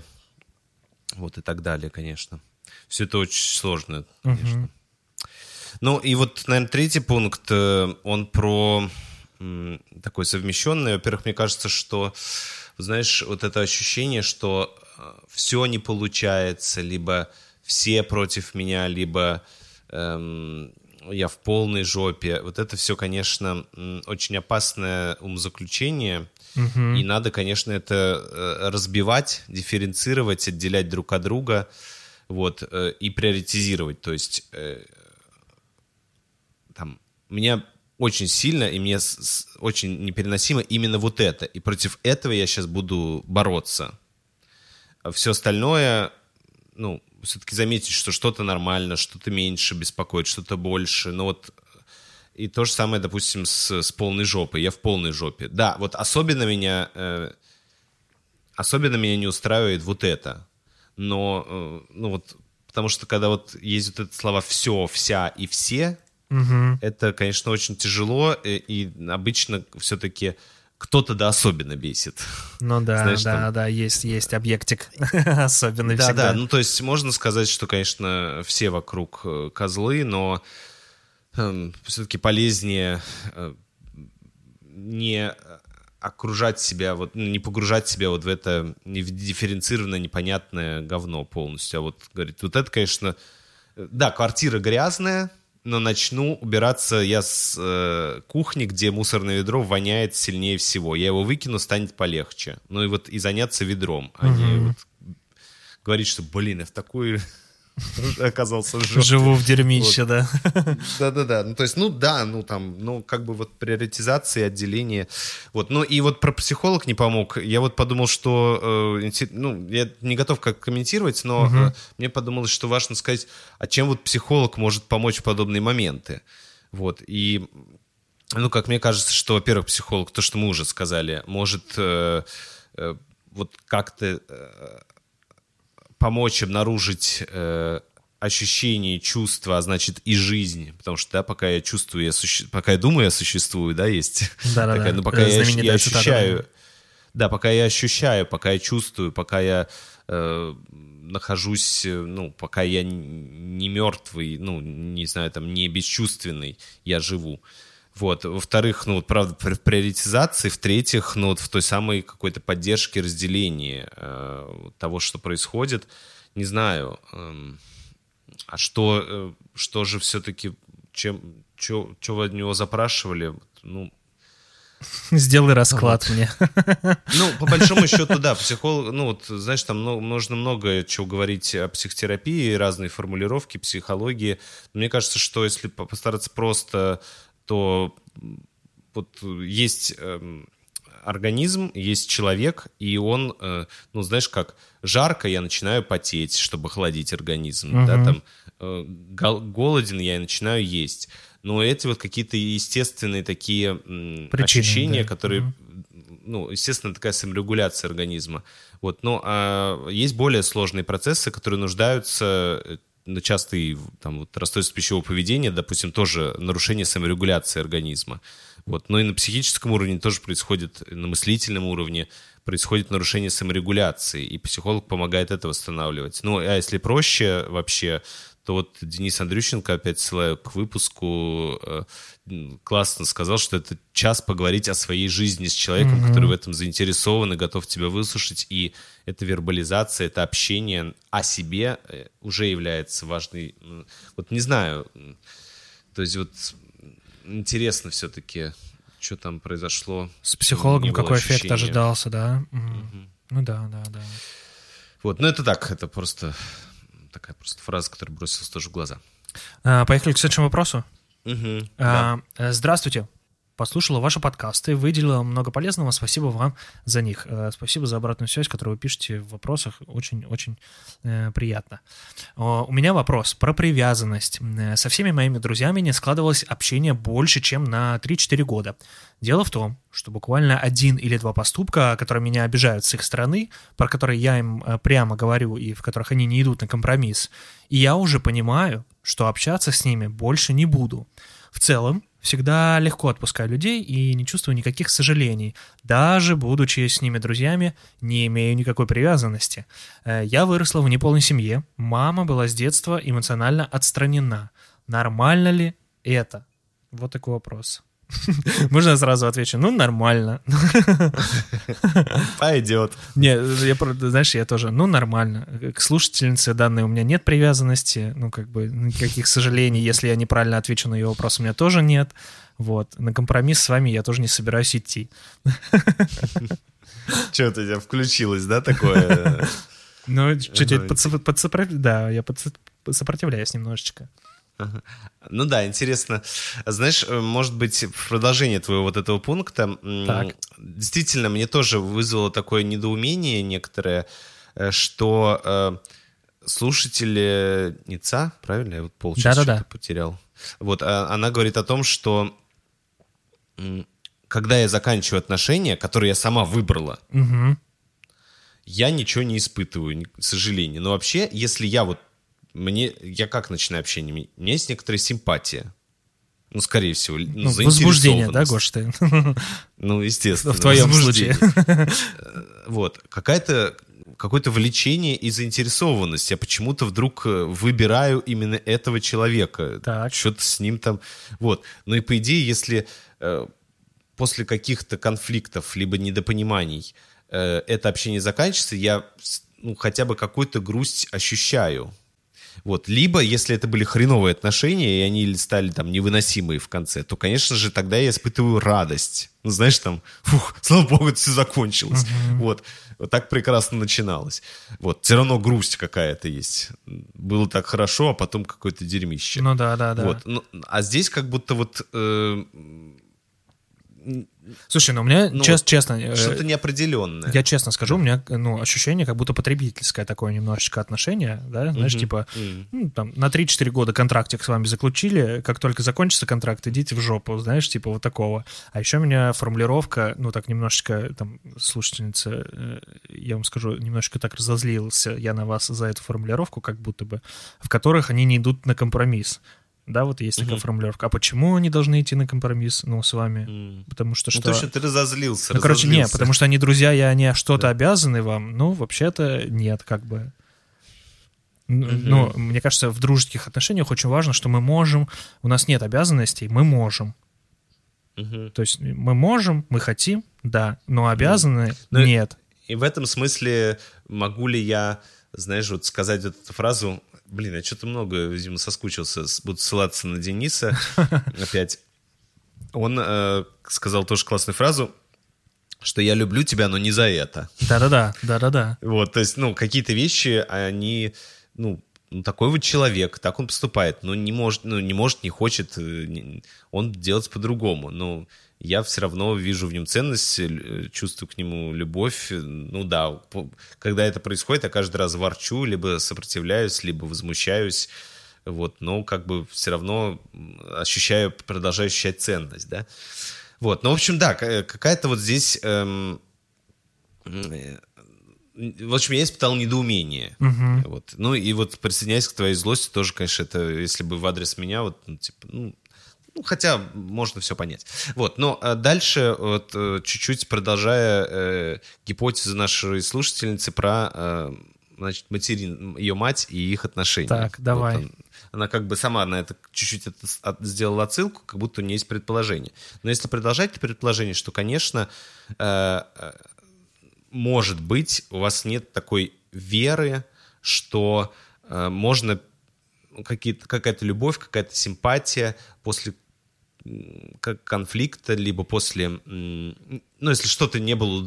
вот и так далее, конечно. Все это очень сложно, конечно. Мгм. Ну, и вот, наверное, третий пункт, э, он про такой совмещенный. Во-первых, мне кажется, что, знаешь, вот это ощущение, что все не получается, либо все против меня, либо эм, я в полной жопе. Вот это все, конечно, очень опасное умозаключение. Мгм. И надо, конечно, это э, разбивать, дифференцировать, отделять друг от друга, вот, э, и приоритизировать. То есть, э, там, меня очень сильно, и мне с- с- очень непереносимо именно вот это. И против этого я сейчас буду бороться. А все остальное, ну, все-таки заметить, что что-то нормально, что-то меньше беспокоит, что-то больше. Но вот и то же самое, допустим, с, с полной жопой. Я в полной жопе. Да, вот особенно меня, э, особенно меня не устраивает вот это. Но, э, ну вот, потому что когда вот есть вот эти слова «все», «вся» и «все», Мгм. это, конечно, очень тяжело, э, и обычно все-таки кто-то да особенно бесит. Ну да, Знаешь, да, там- да, есть, есть объектик [laughs] особенный Да, всегда. да, ну то есть можно сказать, что, конечно, все вокруг э, козлы, но все-таки полезнее э, не окружать себя, вот, ну, не погружать себя вот в это дифференцированное, непонятное говно полностью. А вот, говорит, вот это, конечно, э, да, квартира грязная, но начну убираться я с э, кухни, где мусорное ведро воняет сильнее всего. Я его выкину, станет полегче. Ну и вот и заняться ведром, а не вот говорить, что, блин, я в такой оказался в жопе. Живу в дерьмище, да. Да-да-да, ну то есть, ну да, ну там, ну как бы вот приоритизация, отделение, вот, ну и вот про психолог не помог, я вот подумал, что, э, ну, я не готов как комментировать, но э, мне подумалось, что важно сказать, а чем вот психолог может помочь в подобные моменты, вот, и, ну, как мне кажется, что, во-первых, психолог, то, что мы уже сказали, может э, э, вот как-то э, помочь обнаружить э, ощущения, чувства, а значит и жизнь, потому что да, пока я чувствую, я суще... пока я думаю, я существую, да, есть Да-да-да. такая, ну пока я, я цитата, ощущаю, да, пока я ощущаю, пока я чувствую, пока я э, нахожусь, э, ну, пока я не мертвый, ну, не знаю, там, не бесчувственный, я живу. Вот. Во-вторых, ну, вот, правда, в приоритизации. В-третьих, ну, вот в той самой какой-то поддержке, разделении э, вот того, что происходит. Не знаю, эм, а что, э, что же все-таки, чем, что вы от него запрашивали? Ну, Сделай расклад мне. [laughs] ну, по большому [laughs] счету, да, психолог, ну, вот, знаешь, там ну, можно много чего говорить о психотерапии, разные формулировки, психологии. Но мне кажется, что если по- постараться просто, то вот есть эм, организм, есть человек, и он, э, ну, знаешь, как жарко, я начинаю потеть, чтобы охладить организм, да, там э, гол- голоден, я и начинаю есть. Но эти вот какие-то естественные такие Причины, ощущения, да. которые ну, естественно, такая саморегуляция организма. Вот, но а, есть более сложные процессы, которые нуждаются, в- там вот расстройство пищевого поведения, допустим, тоже нарушение саморегуляции организма. Вот, но и на психическом уровне тоже происходит, на мыслительном уровне происходит нарушение саморегуляции, и психолог помогает это восстанавливать. Ну, а если проще вообще, то вот Денис Андрющенко, опять ссылаю к выпуску, э, классно сказал, что это час поговорить о своей жизни с человеком, который в этом заинтересован и готов тебя выслушать, и эта вербализация, это общение о себе э, уже является важной. Вот не знаю, то есть вот интересно все-таки, что там произошло. С психологом какой эффект ощущения. ожидался, да? Мгм. Ну да, да, да. Вот, ну это так, это просто такая просто фраза, которая бросилась тоже в глаза. А, Поехали к следующему вопросу. Мгм, А, э, Здравствуйте. Послушала ваши подкасты, выделила много полезного. Спасибо вам за них. Э, Спасибо за обратную связь, которую вы пишете в вопросах. Очень-очень э, приятно. У меня вопрос про привязанность. Э, Со всеми моими друзьями не складывалось общение больше, чем на 3-4 года. Дело в том, что буквально один или два поступка, которые меня обижают с их стороны, про которые я им прямо говорю и в которых они не идут на компромисс, и я уже понимаю, что общаться с ними больше не буду. В целом, всегда легко отпускаю людей и не чувствую никаких сожалений. Даже будучи с ними друзьями, не имею никакой привязанности. Э, Я выросла в неполной семье, мама была с детства эмоционально отстранена. Нормально ли это? Вот такой вопрос. [laughs] Можно я сразу отвечу? Ну, нормально. [laughs] Пойдет. Не, я, знаешь, я тоже, ну, нормально. К слушательнице данной у меня нет привязанности, ну, как бы, никаких сожалений, если я неправильно отвечу на ее вопрос, у меня тоже нет. Вот. На компромисс с вами я тоже не собираюсь идти. [laughs] Что-то у тебя включилось, да, такое? Ну, чуть-чуть Ага. подсо- подсопров- Да, я подсо- сопротивляюсь немножечко. Ну да, интересно. Знаешь, э, может быть, в продолжение твоего вот этого пункта, так. действительно, мне тоже вызвало такое недоумение некоторое, э, что э, слушательница, правильно, я вот полчаса да, да, да. потерял. Вот, а, она говорит о том, что когда я заканчиваю отношения, которые я сама выбрала, угу. я ничего не испытываю, к сожалению. Но вообще, если я вот мне, я как начинаю общение? У меня есть некоторая симпатия. Ну, скорее всего, ну, ну возбуждение, да, Гош, ты? [laughs] Ну, естественно. В твоем случае. [laughs] Э, вот, какая-то какое-то влечение и заинтересованность. Я почему-то вдруг э, выбираю именно этого человека. Что-то с ним там... Вот. Ну и по идее, если э, после каких-то конфликтов либо недопониманий э, это общение заканчивается, я ну, хотя бы какую-то грусть ощущаю. Вот. Либо, если это были хреновые отношения, и они стали там невыносимые в конце, то, конечно же, тогда я испытываю радость. Ну, знаешь, там, фух, [laughs] слава богу, это все закончилось. Uh-huh. Вот. Вот так прекрасно начиналось. Вот. Все равно грусть какая-то есть. Было так хорошо, а потом какое-то дерьмище. Ну да, да, да. Вот. Ну, а здесь как будто вот... Э, Слушай, ну у меня, ну, чест, честно... Э, что-то неопределенное. Я честно скажу, у меня ну, ощущение, как будто потребительское такое немножечко отношение, да, знаешь, mm-hmm. типа, mm-hmm. Ну, там, на 3-4 года контрактик с вами заключили, как только закончится контракт, идите в жопу, знаешь, типа вот такого. А еще у меня формулировка, ну, так немножечко, там, слушательница, э, я вам скажу, немножечко так разозлился я на вас за эту формулировку, как будто бы, в которых они не идут на компромисс. Да, вот есть такая формулировка. А почему они должны идти на компромисс, ну, с вами? Mm. Потому что ну, что... Ну, точно, ты разозлился. Ну, короче, нет, потому что они друзья, и они что-то да. обязаны вам. Ну, вообще-то нет, как бы. Mm-hmm. Ну, мне кажется, в дружеских отношениях очень важно, что мы можем, у нас нет обязанностей, мы можем. Mm-hmm. То есть мы можем, мы хотим, да, но обязаны mm-hmm. но нет. И в этом смысле могу ли я, знаешь, вот сказать эту фразу Блин, я что-то много, видимо, соскучился. Буду ссылаться на Дениса [laughs] опять. Он э, сказал тоже классную фразу, что я люблю тебя, но не за это. Да-да-да, да-да-да. Вот, то есть, ну, какие-то вещи, они, ну, ну, такой вот человек, так он поступает, но не может, ну, не может, не хочет, э, он делать по-другому. Ну, я все равно вижу в нем ценность, э, чувствую к нему любовь. Ну да, когда это происходит, я каждый раз ворчу, либо сопротивляюсь, либо возмущаюсь. Вот, но как бы все равно ощущаю, продолжаю ощущать ценность, да. Вот, ну, в общем, да, какая-то вот здесь... Эм, э, в общем, я испытал недоумение. Угу. Вот. Ну и вот присоединяясь к твоей злости, тоже, конечно, это, если бы в адрес меня, вот, ну, типа, ну, ну, хотя можно все понять. Вот, но а дальше, вот, э, чуть-чуть продолжая э, гипотезу нашей слушательницы про, э, значит, материн, ее мать и их отношения. Так, давай. Вот он, она как бы сама на это чуть-чуть это сделала отсылку, как будто у нее есть предположение. Но если продолжать это предположение, что, конечно, э, э, может быть, у вас нет такой веры, что э, можно какая-то любовь, какая-то симпатия после как конфликта, либо после, ну, если что-то не было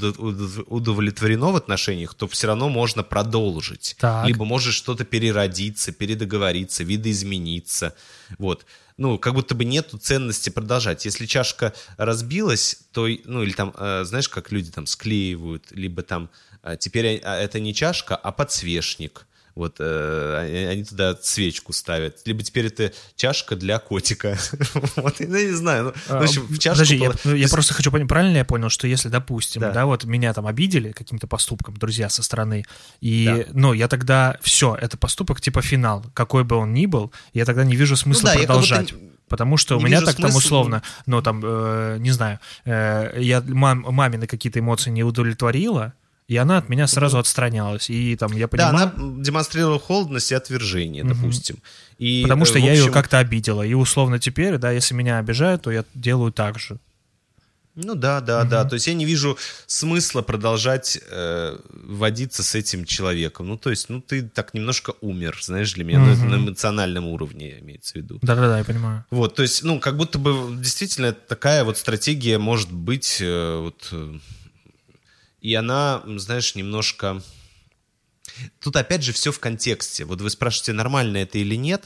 удовлетворено в отношениях, то все равно можно продолжить. Так. Либо может что-то переродиться, передоговориться, видоизмениться. Вот. Ну, как будто бы нету ценности продолжать. Если чашка разбилась, то, ну, или там, э, знаешь, как люди там склеивают, либо там, э, теперь а, это не чашка, а подсвечник вот э, они туда свечку ставят. Либо теперь это чашка для котика. [laughs] вот, я не знаю. Ну, а, в общем, в чашку... Подожди, я, ну, я просто хочу понять, правильно я понял, что если, допустим, да, да вот меня там обидели каким-то поступком, друзья со стороны, и, да. ну, я тогда, все, это поступок типа финал, какой бы он ни был, я тогда не вижу смысла ну, да, продолжать. Потому что у меня так смысла. там условно, ну там, э, не знаю, э, я мам, мамины какие-то эмоции не удовлетворила, и она от меня сразу отстранялась. И там я понимаю... Да, она демонстрировала холодность и отвержение, угу. допустим. И, Потому что общем... я ее как-то обидела. И условно теперь, да, если меня обижают, то я делаю так же. Ну да, да, угу. да. То есть я не вижу смысла продолжать э, водиться с этим человеком. Ну, то есть, ну, ты так немножко умер, знаешь, для меня. Угу. Ну, это на эмоциональном уровне имеется в виду. Да-да-да, я понимаю. Вот, то есть, ну, как будто бы действительно такая вот стратегия может быть э, вот э, и она, знаешь, немножко... Тут опять же все в контексте. Вот вы спрашиваете, нормально это или нет.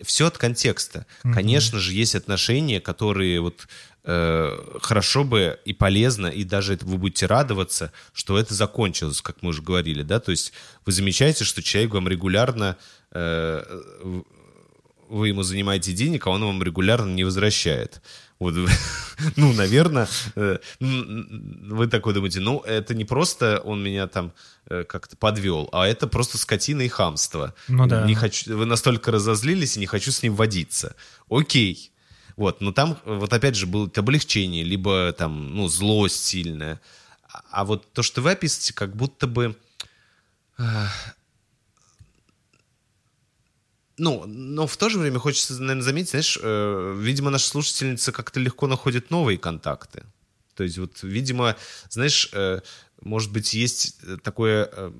все от контекста. Mm-hmm. Конечно же, есть отношения, которые вот э, хорошо бы и полезно, и даже это вы будете радоваться, что это закончилось, как мы уже говорили, да, то есть вы замечаете, что человек вам регулярно э, вы ему занимаете денег, а он вам регулярно не возвращает. Вот, [laughs] ну, наверное, э, вы такой думаете, ну, это не просто он меня там э, как-то подвел, а это просто скотина и хамство. Ну да. Не хочу, вы настолько разозлились и не хочу с ним водиться. Окей. Вот, но там вот опять же было облегчение, либо там, ну, злость сильная. А, а вот то, что вы описываете, как будто бы э, ну, но в то же время хочется, наверное, заметить, знаешь, э, видимо, наша слушательница как-то легко находит новые контакты. То есть вот, видимо, знаешь, э, может быть, есть такое, э,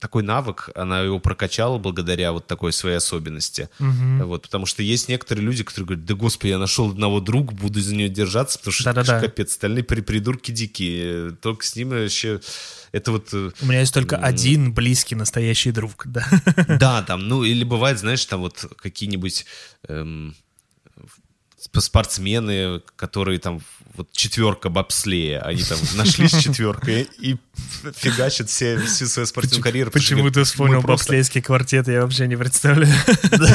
такой навык, она его прокачала благодаря вот такой своей особенности. Угу. Вот, потому что есть некоторые люди, которые говорят, да господи, я нашел одного друга, буду за нее держаться, потому что Да-да-да. капец, остальные при придурки дикие, только с ними вообще это вот... Э, У меня есть только один близкий настоящий друг, [laughs] да. Да, там, ну, или бывает, знаешь, там вот какие-нибудь эм, спортсмены, которые там вот четверка бобслея, они там нашлись [laughs] четверкой и фигачат все, всю свою спортивную карьеру. Почему ты вспомнил бобслейский квартет, я вообще не представляю. [laughs]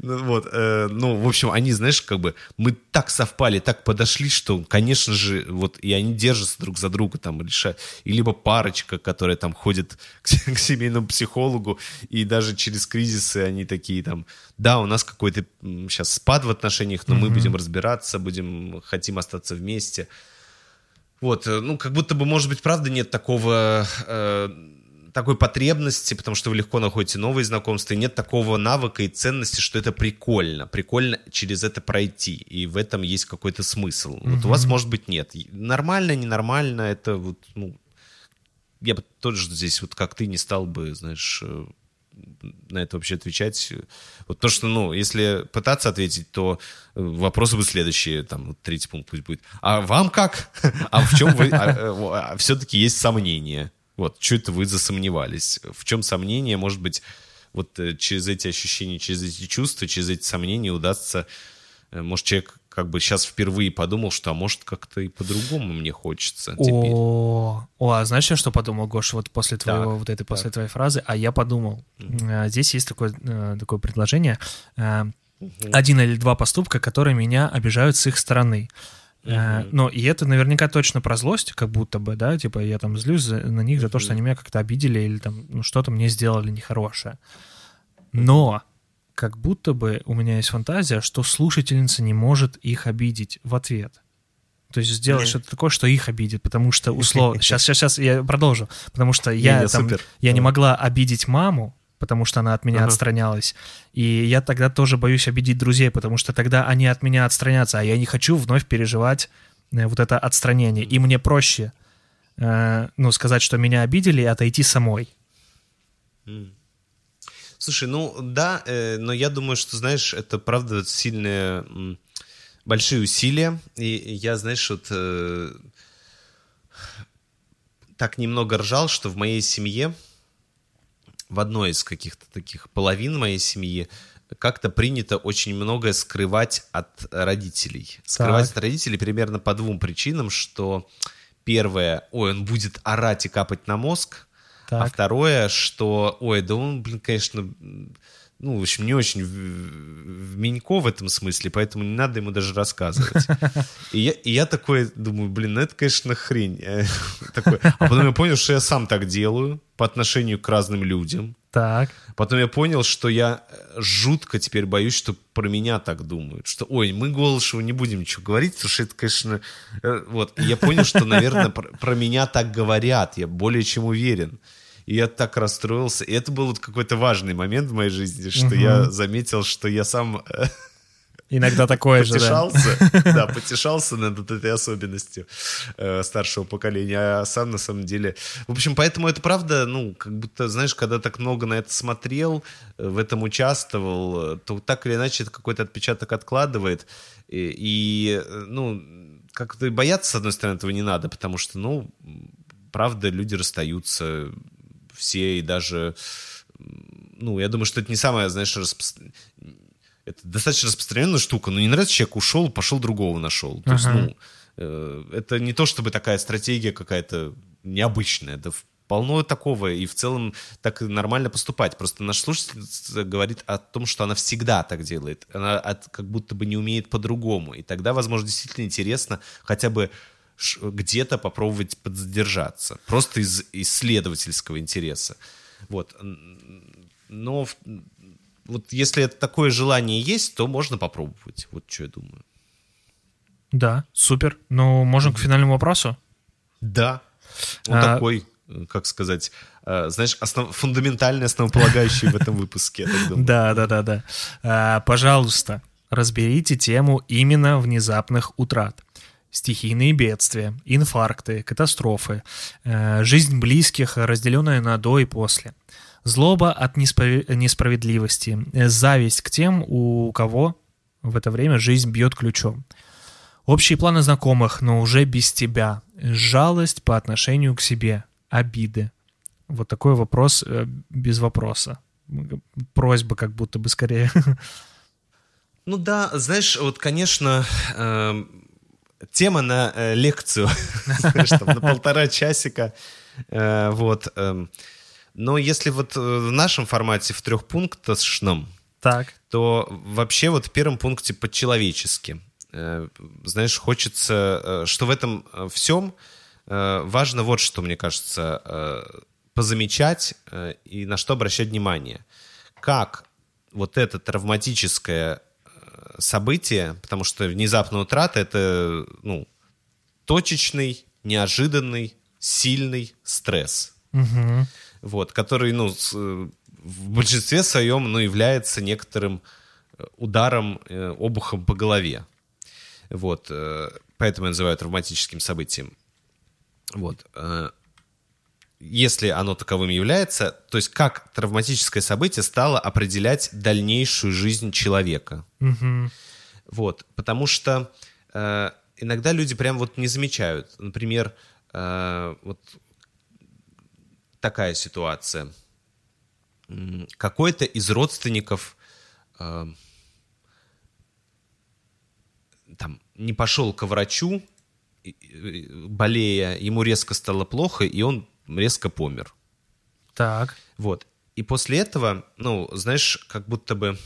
Ну вот, э, ну, в общем, они, знаешь, как бы мы так совпали, так подошли, что, конечно же, вот и они держатся друг за друга, там, решают. И либо парочка, которая там ходит [laughs] к семейному психологу, и даже через кризисы они такие там, да, у нас какой-то сейчас спад в отношениях, но мы будем разбираться, будем, хотим остаться вместе. Вот, э, ну, как будто бы, может быть, правда нет такого, э, такой потребности, потому что вы легко находите новые знакомства, и нет такого навыка и ценности, что это прикольно. Прикольно через это пройти, и в этом есть какой-то смысл. Mm-hmm. Вот у вас, может быть, нет. Нормально, ненормально, это вот, ну, я бы тоже здесь, вот как ты, не стал бы, знаешь, э, на это вообще отвечать. Вот то, что, ну, если пытаться ответить, то э, вопросы будут следующие, там, третий пункт пусть будет. А вам как? [laughs] А в чем вы... А, э, а, все-таки есть сомнения. Вот, что это вы засомневались? В чем сомнение, может быть, вот э, через эти ощущения, через эти чувства, через эти сомнения удастся, может, человек как бы сейчас впервые подумал, что а может как-то и по-другому мне хочется теперь. О, о, а знаешь, я что подумал, Гош, вот после твоего, так, вот этой, так. после твоей фразы, а я подумал, mm-hmm. здесь есть такое, э, такое предложение, mm-hmm. один или два поступка, которые меня обижают с их стороны. Mm-hmm. Но и это наверняка точно про злость, как будто бы, да, типа я там злюсь на них за то, что они меня как-то обидели или там ну, что-то мне сделали нехорошее. Но как будто бы у меня есть фантазия, что слушательница не может их обидеть в ответ. То есть сделать mm что-то такое, что их обидит, потому что условно... Сейчас, [laughs] сейчас, сейчас я продолжу. Потому что я, не, там, я не могла обидеть маму, потому что она от меня uh-huh. отстранялась. И я тогда тоже боюсь обидеть друзей, потому что тогда они от меня отстранятся, а я не хочу вновь переживать э, вот это отстранение. И мне проще, э, ну, сказать, что меня обидели, и отойти самой. Mm. Слушай, ну да, э, но я думаю, что, знаешь, это правда сильные, большие усилия. И я, знаешь, вот э, так немного ржал, что в моей семье, в одной из каких-то таких половин моей семьи, как-то принято очень многое скрывать от родителей. Скрывать так. от родителей примерно по двум причинам, что первое, ой, он будет орать и капать на мозг, так. А второе, что, ой, да он, блин, конечно, ну, в общем, не очень в, в Минько в этом смысле, поэтому не надо ему даже рассказывать. [laughs] И я, и я такой думаю, блин, ну это, конечно, хрень. [laughs] такой. А потом я понял, что я сам так делаю по отношению к разным людям. Так. Потом я понял, что я жутко теперь боюсь, что про меня так думают. Что, ой, мы Голышеву не будем ничего говорить, потому что это, конечно... Э, вот. И я понял, что, наверное, [laughs] про, про меня так говорят. Я более чем уверен. И я так расстроился. И это был вот какой-то важный момент в моей жизни, что угу. я заметил, что я сам... Э, Иногда такое потешался, же, да. [laughs] да, потешался над этой особенностью э, старшего поколения, а сам на самом деле... В общем, поэтому это правда, ну, как будто, знаешь, когда так много на это смотрел, э, в этом участвовал, то так или иначе это какой-то отпечаток откладывает. И, и ну, как-то бояться, с одной стороны, этого не надо, потому что, ну, правда, люди расстаются, все, и даже, ну, я думаю, что это не самое, знаешь, распро... это достаточно распространенная штука. Ну, не нравится человек, ушел, пошел другого нашел. То есть, Ага. ну, э, это не то, чтобы такая стратегия какая-то необычная. Это полно такого, и в целом так нормально поступать. Просто наш слушатель говорит о том, что она всегда так делает. Она от- как будто бы не умеет по-другому. И тогда, возможно, действительно интересно хотя бы где-то попробовать подзадержаться. Просто из исследовательского интереса. Вот. Но вот если это такое желание есть, то можно попробовать. Вот что я думаю. Да, супер. Ну, можем к финальному вопросу? Да. Он А- такой, э, как сказать, э, знаешь, основ... фундаментальный, основополагающий в этом выпуске. Да, да, да, да. А, пожалуйста, разберите тему именно внезапных утрат. Стихийные бедствия, инфаркты, катастрофы, э, жизнь близких, разделенная на до и после. Злоба от несправедливости, э, зависть к тем, у кого в это время жизнь бьет ключом. Общие планы знакомых, но уже без тебя. Жалость по отношению к себе. Обиды. Вот такой вопрос э, без вопроса. Просьба как будто бы скорее. [laughs] Ну да, знаешь, вот, конечно, эм, тема на э, лекцию, [laughs] на полтора часика, э, вот. эм. Но если вот э, в нашем формате, в трехпунктошном, Так. то вообще вот в первом пункте по-человечески. Э, Знаешь, хочется, что в этом всем важно вот что, мне кажется, позамечать и на что обращать внимание. Как вот это травматическое событие, потому что внезапная утрата — это, ну, точечный, неожиданный, сильный стресс Мгм. вот, который, ну, э, в большинстве своем, ну, является некоторым э, ударом, э, обухом по голове. Вот, поэтому я называю травматическим событием. Вот. Если оно таковым является, то есть как травматическое событие стало определять дальнейшую жизнь человека. Мгм. Вот, потому что э, иногда люди прям вот не замечают. Например, э, вот такая ситуация. Какой-то из родственников э, там не пошел к врачу, болея, ему резко стало плохо, и он резко помер. Так. Вот. И после этого, ну, знаешь, как будто бы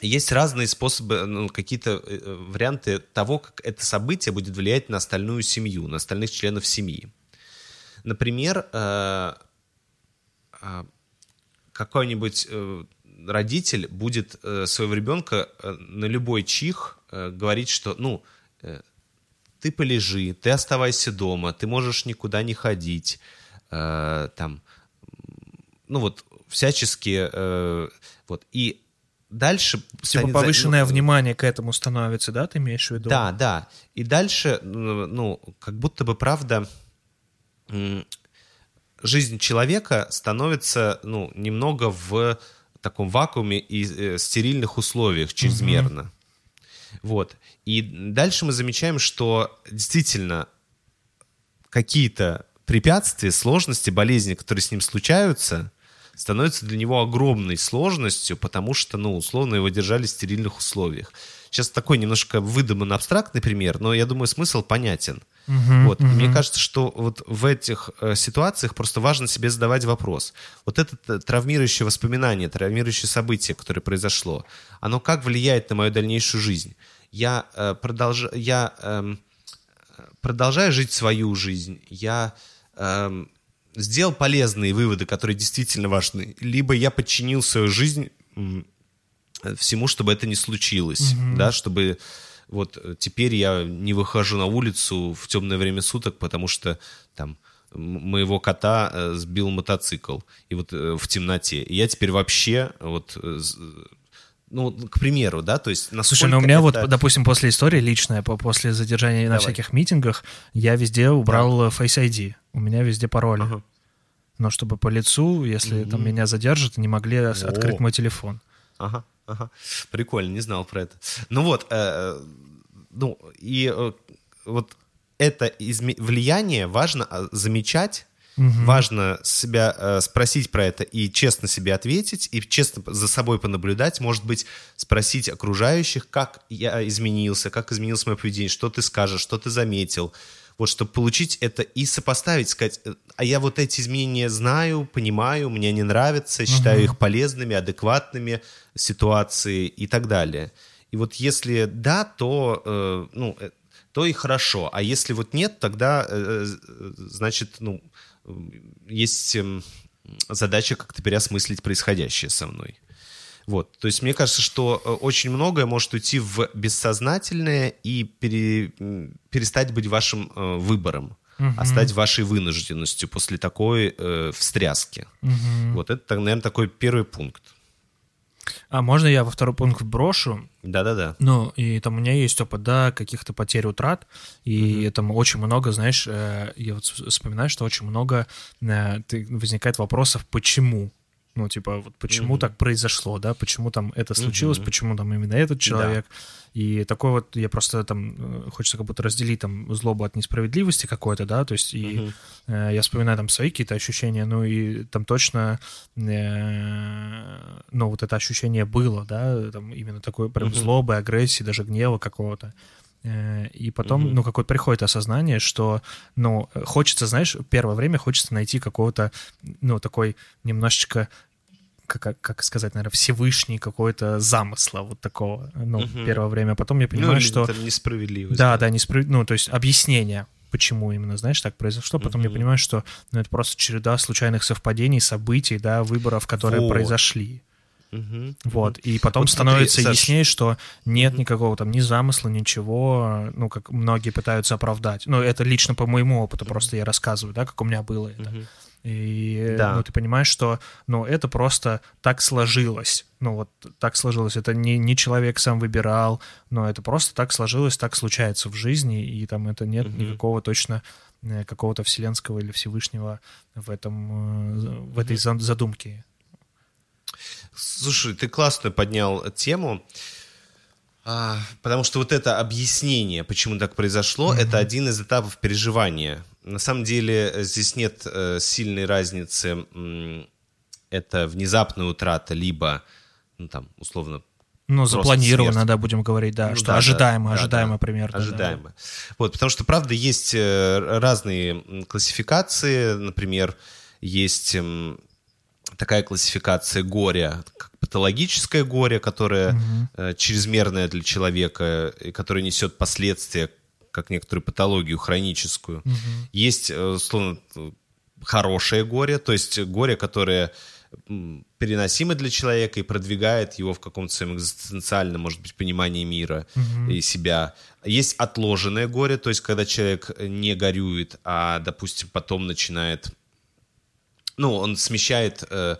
есть разные способы, ну, какие-то э, варианты того, как это событие будет влиять на остальную семью, на остальных членов семьи. Например, э, э, какой-нибудь э, родитель будет э, своего ребенка э, на любой чих э, говорить, что, ну, э, ты полежи, ты оставайся дома, ты можешь никуда не ходить, э, там, ну вот всячески, э, вот и дальше Типа станет за- повышенное ну, внимание к этому становится, да, ты имеешь в виду? да, да. И дальше, ну, как будто бы, правда, жизнь человека становится, ну, немного в таком вакууме и э, стерильных условиях чрезмерно. Вот. И дальше мы замечаем, что действительно какие-то препятствия, сложности, болезни, которые с ним случаются, становятся для него огромной сложностью, потому что, ну, условно, его держали в стерильных условиях. Сейчас такой немножко выдуманный абстрактный пример, но я думаю, смысл понятен. Мгм, Вот. И мне мгм. кажется, что вот в этих э, ситуациях просто важно себе задавать вопрос. Вот это травмирующее воспоминание, травмирующее событие, которое произошло, оно как влияет на мою дальнейшую жизнь? Я, э, продолж... я эм, продолжаю жить свою жизнь, я эм, сделал полезные выводы, которые действительно важны, либо я подчинил свою жизнь всему, чтобы это не случилось, да, чтобы вот теперь я не выхожу на улицу в темное время суток, потому что там моего кота э, сбил мотоцикл и вот э, в темноте. И я теперь вообще вот э, ну, к примеру, да, то есть насколько Слушай, ну у меня вот, это- допустим, после истории личная, по- после задержания на Давай. всяких митингах, я везде убрал Face ID. У меня везде пароли. Ага. Но чтобы по лицу, если там меня задержат, не могли О. открыть мой телефон. Ага, ага. Прикольно, не знал про это. Ну вот, э, ну и э, вот это изме- влияние важно а, замечать Угу. Важно себя э, спросить про это и честно себе ответить, и честно за собой понаблюдать, может быть, спросить окружающих, как я изменился, как изменилось мое поведение, что ты скажешь, что ты заметил. Вот, чтобы получить это и сопоставить, сказать, «Э, а я вот эти изменения знаю, понимаю, мне они нравятся, считаю угу. их полезными, адекватными ситуации и так далее. И вот если да, то, э, ну, э, то и хорошо. А если вот нет, тогда, э, э значит, ну, есть эм, задача как-то переосмыслить происходящее со мной. Вот, то есть мне кажется, что э, очень многое может уйти в бессознательное и пере, перестать быть вашим э, выбором, угу. а стать вашей вынужденностью после такой э, встряски. Угу. Вот это, наверное, такой первый пункт. А можно я во второй пункт брошу? Да-да-да. Ну, и там у меня есть опыт, да, каких-то потерь, утрат, и mm там очень много, знаешь, э, я вот вспоминаю, что очень много э, возникает вопросов, почему, ну, типа, вот почему mm-hmm. так произошло, да, почему там это случилось, mm-hmm. почему там именно этот человек. Да. И такой вот, я просто там, э, хочется как будто разделить там злобу от несправедливости какой-то, да, то есть и mm-hmm. э, я вспоминаю там свои какие-то ощущения, ну и там точно, э, ну вот это ощущение было, да, там именно такой прям mm-hmm. злобы, агрессии, даже гнева какого-то. Э, и потом, mm-hmm. ну, какое-то приходит осознание, что, ну, хочется, знаешь, первое время хочется найти какого-то, ну, такой немножечко как, как сказать, наверное, Всевышний какой-то замысла вот такого, ну, угу. первое время. Потом я понимаю, ну, что... Это несправедливость. Да, да, несправедливость, ну, то есть объяснение, почему именно, знаешь, так произошло. Потом угу. я понимаю, что ну, это просто череда случайных совпадений, событий, да, выборов, которые вот. произошли. Угу. Вот, и потом вот становится смотри, яснее, Саш... что нет угу. никакого там ни замысла, ничего, ну, как многие пытаются оправдать. Ну, это лично по моему опыту, угу. просто я рассказываю, да, как у меня было это. Угу. И да. ну, ты понимаешь, что ну, это просто так сложилось. Ну, вот так сложилось. Это не, не человек сам выбирал, но это просто так сложилось, так случается в жизни, и там это нет угу. никакого точно э, какого-то вселенского или Всевышнего в этом, э, в этой задумке. Слушай, ты классно поднял тему. А, потому что вот это объяснение, почему так произошло, mm-hmm. это один из этапов переживания на самом деле э, здесь нет э, сильной разницы. Это внезапная утрата, либо, ну там, условно, ну, запланировано, да, будем говорить, да, ну, что да, ожидаемо, да, ожидаемо да, примерно. Ожидаемо. Да. Вот, потому что, правда, есть э, разные классификации, например, есть такая классификация горя, как патологическое горе, которое угу. чрезмерное для человека, и которое несет последствия, как некоторую патологию хроническую. Угу. Есть, э, условно, хорошее горе, то есть горе, которое переносимо для человека и продвигает его в каком-то своем экзистенциальном, может быть, понимании мира угу. и себя. Есть отложенное горе, то есть когда человек не горюет, а, допустим, потом начинает, ну, он смещает э,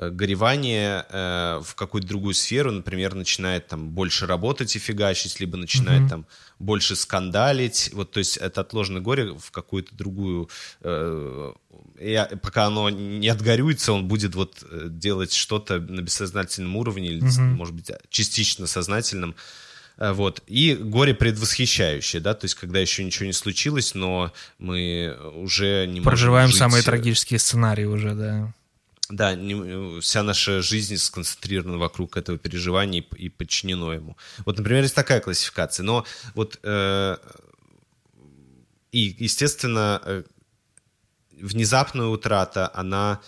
Э, горевание э, в какую-то другую сферу, например, начинает там больше работать и фигачить, либо начинает mm-hmm. там больше скандалить, вот, то есть это отложенное горе в какую-то другую, э, и, пока оно не отгорюется, он будет вот э, делать что-то на бессознательном уровне, или, mm-hmm. может быть, частично сознательном, э, вот. И горе предвосхищающее, да, то есть когда еще ничего не случилось, но мы уже не Проживаем самые трагические сценарии уже, да. Да, не, вся наша жизнь сконцентрирована вокруг этого переживания и, и подчинено ему. Вот, например, есть такая классификация. Но вот э, и, естественно, э, внезапная утрата, она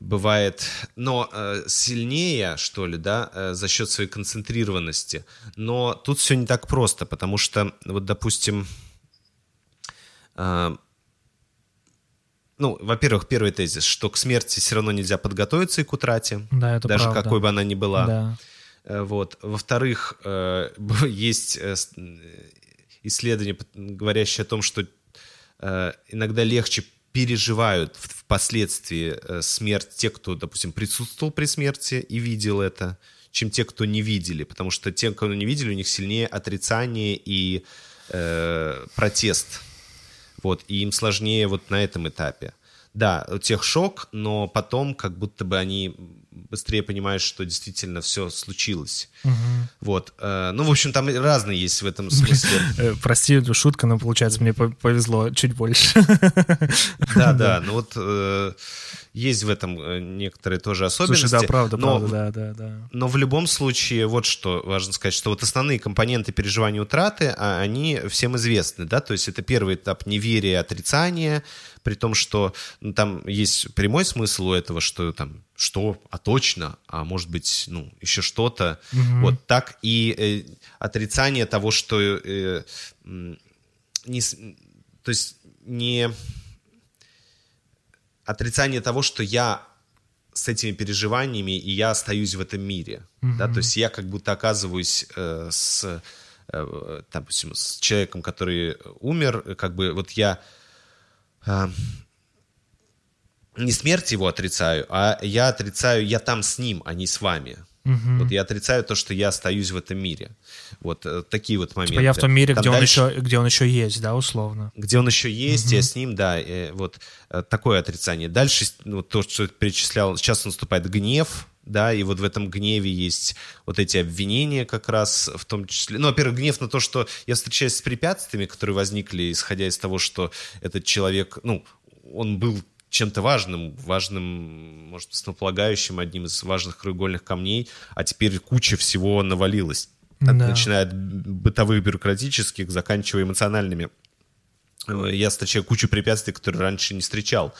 бывает, но э, сильнее, что ли, да, э, за счет своей концентрированности. Но тут все не так просто, потому что, вот, допустим, э, ну, во-первых, первый тезис, что к смерти все равно нельзя подготовиться и к утрате, да, это даже правда. какой бы она ни была. Да. Э, вот. Во-вторых, э, [laughs] есть э, исследования, говорящие о том, что иногда легче переживают впоследствии смерть те, кто, допустим, присутствовал при смерти и видел это, чем те, кто не видели. Потому что те, кто не видели, у них сильнее отрицание и э, протест вот, и им сложнее вот на этом этапе. Да, у тех шок, но потом как будто бы они быстрее понимаешь, что действительно все случилось. Угу. Вот. Э, ну, в общем, там разные есть в этом смысле. [laughs] Э, прости, шутка, но получается, мне повезло чуть больше. [laughs] Да, да. Ну вот э, есть в этом некоторые тоже особенности. Слушай, да, правда, правда, да, да, да. Но в любом случае, вот что важно сказать, что вот основные компоненты переживания утраты, а, они всем известны, да, то есть это первый этап неверия, отрицания, при том, что ну, там есть прямой смысл у этого, что там что, а точно, а может быть, ну, еще что-то. Угу. Вот так и э, отрицание того, что э, не, то есть не отрицание того, что я с этими переживаниями и я остаюсь в этом мире, угу. да, то есть я как будто оказываюсь э, с, э, допустим, с человеком, который умер, как бы вот я не смерть его отрицаю, а я отрицаю, я там с ним, а не с вами. Угу. Вот я отрицаю то, что я остаюсь в этом мире. Вот э, такие вот моменты. Типа я в том мире, где, дальше... он еще, где он еще есть, да, условно. Где он еще есть, угу. я с ним, да, э, вот э, такое отрицание. Дальше ну, то, что перечислял, сейчас наступает гнев, да, и вот в этом гневе есть вот эти обвинения как раз в том числе. Ну, во-первых, гнев на то, что я встречаюсь с препятствиями, которые возникли, исходя из того, что этот человек, ну, он был чем-то важным, важным, может, основополагающим, одним из важных краеугольных камней, а теперь куча всего навалилась. Да. Начиная от бытовых бюрократических, заканчивая эмоциональными. Я встречаю кучу препятствий, которые раньше не встречал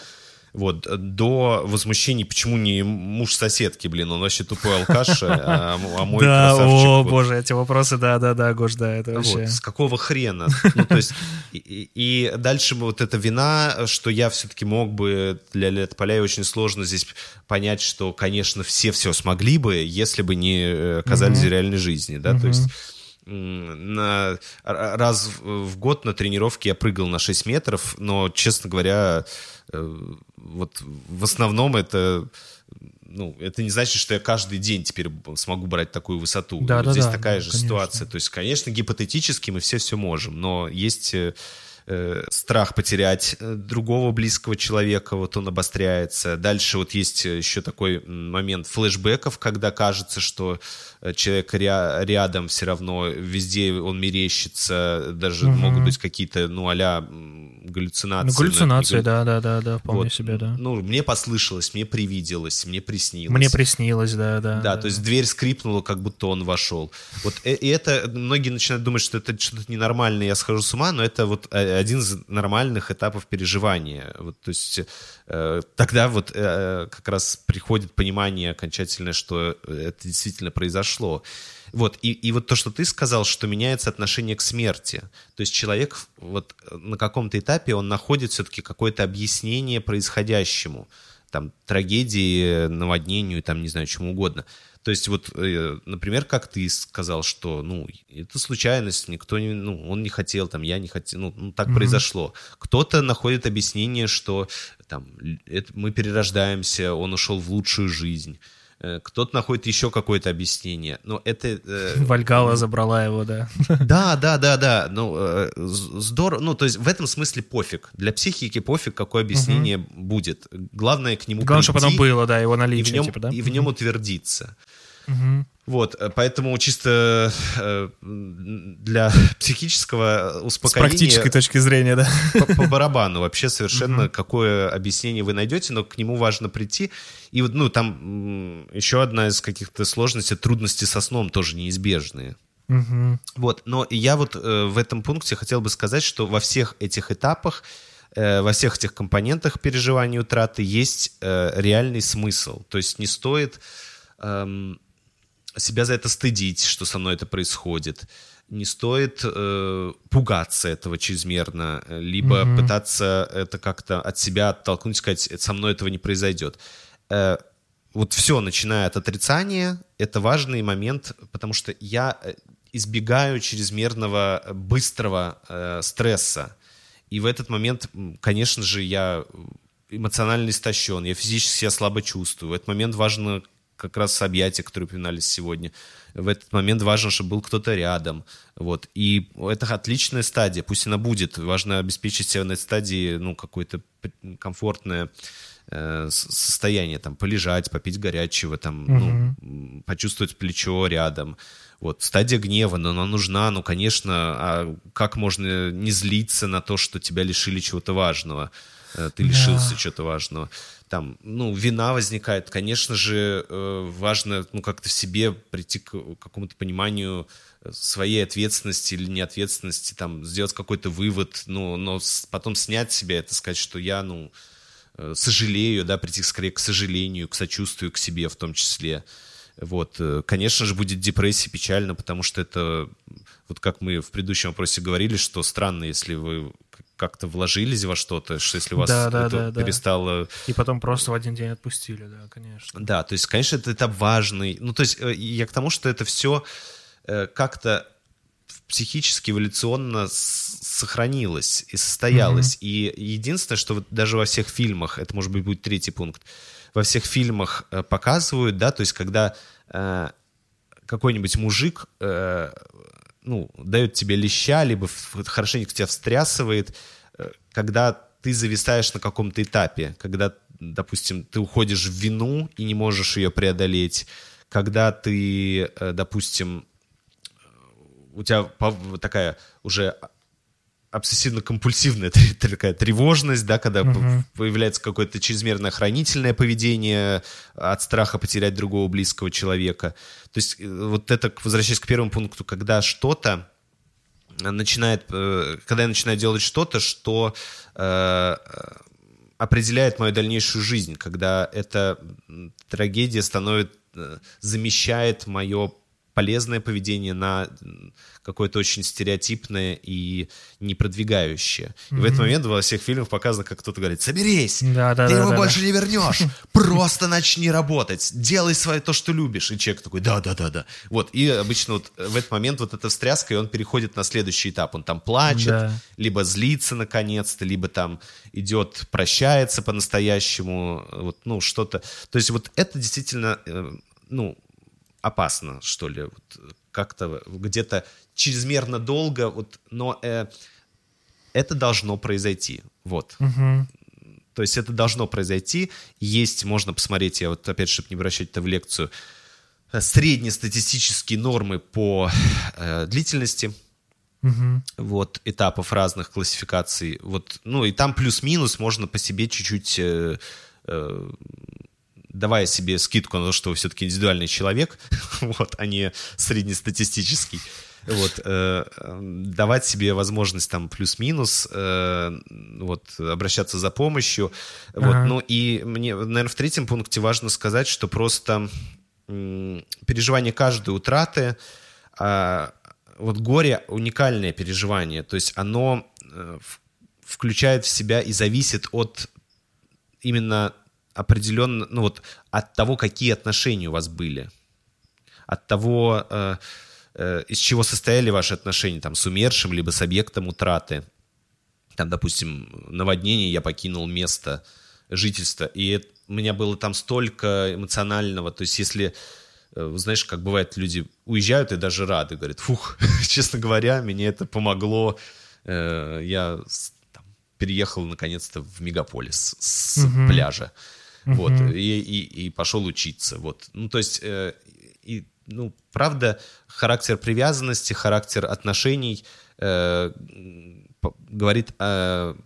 вот, до возмущений, почему не муж соседки, блин, он вообще тупой алкаш, а, а мой Да, о, боже, эти вопросы, да-да-да, Гош, да, это вообще... с какого хрена? Ну, то есть, и, дальше вот эта вина, что я все-таки мог бы, для Лет Поляй очень сложно здесь понять, что, конечно, все все смогли бы, если бы не э, оказались в реальной жизни, да, то есть на, раз в год на тренировке я прыгал на 6 метров, но, честно говоря, э, вот в основном это ну, это не значит, что я каждый день теперь смогу брать такую высоту. Да, вот да, здесь да, такая же конечно. ситуация. То есть, конечно, гипотетически мы все все можем, но есть э, э страх потерять э, другого близкого человека, вот он обостряется. Дальше вот есть еще такой момент флешбеков, когда кажется, что человек ря- рядом все равно, везде он мерещится, даже угу. могут быть какие-то, ну, а галлюцинации. Ну, галлюцинации, да, да, да, да, вполне вот. себе, да. Ну, мне послышалось, мне привиделось, мне приснилось. Мне приснилось, да, да. Да, да. то есть дверь скрипнула, как будто он вошел. Вот э, и это, многие начинают думать, что это что-то ненормальное, я схожу с ума, но это вот э, один из нормальных этапов переживания. Вот, то есть тогда вот как раз приходит понимание окончательное, что это действительно произошло произошло. Вот, и, и вот то, что ты сказал, что меняется отношение к смерти. То есть человек вот на каком-то этапе, он находит все-таки какое-то объяснение происходящему. Там, трагедии, наводнению, там, не знаю, чему угодно. То есть вот, э, например, как ты сказал, что, ну, это случайность, никто не, ну, он не хотел, там, я не хотел, ну, ну так mm-hmm. произошло. Кто-то находит объяснение, что, там, это, мы перерождаемся, он ушел в лучшую жизнь. Э, кто-то находит еще какое-то объяснение. Но это... Э, [laughs] Вальгала забрала его, да. [laughs] Да, да, да, да. Ну, э, здорово. Ну, то есть в этом смысле пофиг. Для психики пофиг, какое объяснение угу. будет. Главное к нему Главное, чтобы оно было, да, его наличие, и в нем, типа, да? И в нем угу. утвердиться. Угу. Вот, э, поэтому чисто э, для психического успокоения... С практической точки зрения, да. По, по барабану вообще совершенно угу. какое объяснение вы найдете, но к нему важно прийти. И вот, ну, там еще одна из каких-то сложностей, трудности со сном тоже неизбежные. Угу. Вот, но я вот э, в этом пункте хотел бы сказать, что во всех этих этапах э, во всех этих компонентах переживания утраты есть э, реальный смысл. То есть не стоит эм, себя за это стыдить, что со мной это происходит. Не стоит э, пугаться этого чрезмерно, либо mm-hmm. пытаться это как-то от себя оттолкнуть, сказать, со мной этого не произойдет. Э, вот все, начиная от отрицания, это важный момент, потому что я э, избегаю чрезмерного быстрого э, стресса. И в этот момент, конечно же, я эмоционально истощен, я физически себя слабо чувствую. В этот момент важно как раз объятия, которые упоминались сегодня. В этот момент важно, чтобы был кто-то рядом. Вот. И это отличная стадия, пусть она будет. Важно обеспечить себе на этой стадии ну, какое-то комфортное э, состояние, там, полежать, попить горячего, там, угу. ну, почувствовать плечо рядом. Вот, стадия гнева, но она нужна, ну, конечно, а как можно не злиться на то, что тебя лишили чего-то важного? Э, ты лишился да. чего-то важного. Там, ну, вина возникает. Конечно же, э, важно, ну, как-то в себе прийти к какому-то пониманию э, своей ответственности или неответственности, там, сделать какой-то вывод, ну, но потом снять себя это, сказать, что я, ну, сожалею, да, прийти скорее к сожалению, к сочувствию к себе в том числе. Вот, конечно же, будет депрессия печально, потому что это, вот как мы в предыдущем вопросе говорили, что странно, если вы как-то вложились во что-то, что если у вас да, да, это да, перестало... И потом просто в один день отпустили, да, конечно. Да, то есть, конечно, это этап важный. Ну, то есть, э, я к тому, что это все э, как-то психически, эволюционно сохранилось и состоялось. Mm-hmm. И единственное, что вот даже во всех фильмах, это, может быть, будет третий пункт, во всех фильмах э, показывают, да, то есть когда какой-нибудь мужик э, ну, дает тебе леща, либо хорошенько тебя встрясывает, э, когда ты зависаешь на каком-то этапе, когда, допустим, ты уходишь в вину и не можешь ее преодолеть, когда ты, э, допустим, у тебя такая уже обсессивно-компульсивная [laughs] такая тревожность, да, когда угу. появляется какое-то чрезмерное хранительное поведение от страха потерять другого близкого человека. То есть э, вот это, возвращаясь к первому пункту, когда что-то начинает, э, когда я начинаю делать что-то, что э, определяет мою дальнейшую жизнь, когда эта трагедия становится, замещает мое полезное поведение на какое-то очень стереотипное и не продвигающее. Mm-hmm. И в этот момент во всех фильмах показано, как кто-то говорит, соберись, да, да, ты да, его да, больше да. не вернешь, [laughs] просто начни работать, делай свое то, что любишь. И человек такой, да-да-да-да. Вот, и обычно вот в этот момент вот эта встряска, и он переходит на следующий этап. Он там плачет, да. либо злится наконец-то, либо там идет, прощается по-настоящему, вот, ну, что-то. То есть вот это действительно, э, ну, опасно, что ли, вот как-то где-то чрезмерно долго, вот, но э, это должно произойти, вот. Угу. То есть это должно произойти. Есть, можно посмотреть, я вот опять, чтобы не обращать это в лекцию, э, среднестатистические нормы по э, длительности, угу. вот, этапов разных классификаций, вот, ну, и там плюс-минус можно по себе чуть-чуть э, э, давая себе скидку на то, что вы все-таки индивидуальный человек, [laughs] вот, а не среднестатистический, вот, э, давать себе возможность там плюс-минус, э, вот, обращаться за помощью, ага. вот, ну и мне, наверное, в третьем пункте важно сказать, что просто э, переживание каждой утраты, э, вот горе уникальное переживание, то есть оно э, включает в себя и зависит от именно определенно, ну вот от того, какие отношения у вас были, от того, э, э, из чего состояли ваши отношения, там, с умершим, либо с объектом утраты. Там, допустим, наводнение, я покинул место жительства, и это, у меня было там столько эмоционального, то есть если, э, знаешь, как бывает, люди уезжают и даже рады, говорят, фух, [laughs] честно говоря, мне это помогло, э, я там, переехал наконец-то в мегаполис с угу. пляжа вот, и, и, и пошел учиться, вот. Ну, то есть, э, и, ну, правда, характер привязанности, характер отношений э, говорит о,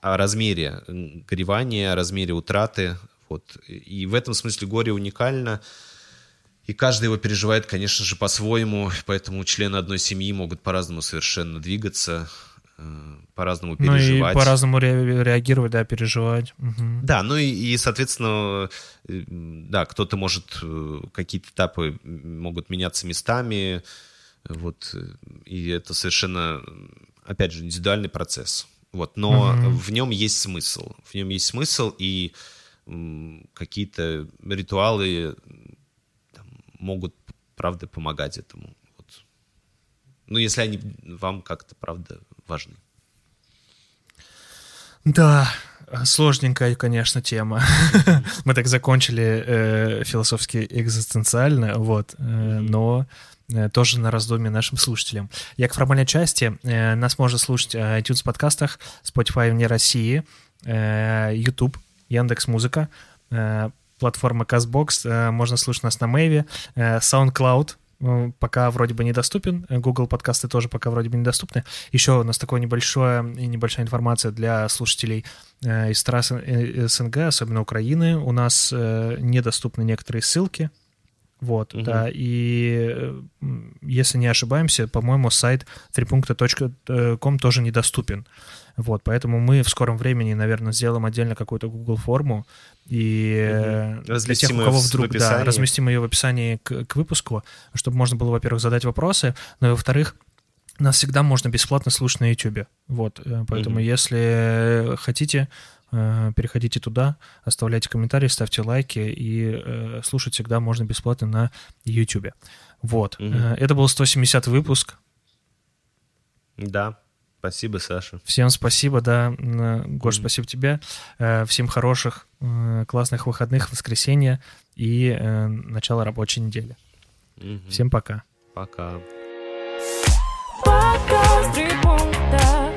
о размере горевания, о размере утраты, вот. И в этом смысле горе уникально, и каждый его переживает, конечно же, по-своему, поэтому члены одной семьи могут по-разному совершенно двигаться, по-разному переживать. Ну и по-разному ре- реагировать, да, переживать. Угу. Да, ну и, и, соответственно, э, да, кто-то может, э, какие-то этапы могут меняться местами, вот, и это совершенно, опять же, индивидуальный процесс. Вот, но угу. в нем есть смысл, в нем есть смысл, и какие-то ритуалы там, могут, правда, помогать этому. Ну, если они вам как-то, правда, важны. Да, сложненькая, конечно, тема. [laughs] Мы так закончили э, философски экзистенциально, вот, э, но э, тоже на раздумье нашим слушателям. Як фармальнай части э, нас можна слушаць iTunes подкастах Spotify вне России YouTube Яндекс Музыка платформа Castbox э, можно слушать нас на Мэйве SoundCloud пока вроде бы недоступен. Google подкасты тоже пока вроде бы недоступны. Еще у нас такое небольшое и небольшая информация для слушателей э, из стран СНГ, особенно Украины. У нас э, недоступны некоторые ссылки. Вот, угу. да, и если не ошибаемся, по-моему, сайт трипункта.ком тоже недоступен. Вот, поэтому мы в скором времени, наверное, сделаем отдельно какую-то Google форму, и угу. для тех, у кого вдруг, да, разместим ее в описании к, к выпуску, чтобы можно было, во-первых, задать вопросы, но и, во-вторых, нас всегда можно бесплатно слушать на YouTube. Вот, э, поэтому угу. если хотите, э, переходите туда, оставляйте комментарии, ставьте лайки, и э, слушать всегда можно бесплатно на YouTube. Вот. Угу. Это был 170 выпуск. Да. Спасибо, Саша. Всем спасибо, да. Гош, mm спасибо тебе. Э, всем хороших, э, классных выходных, воскресенья и э, начала рабочей недели. Mm-hmm. Всем пока. Пока. Подкаст «Три пункта».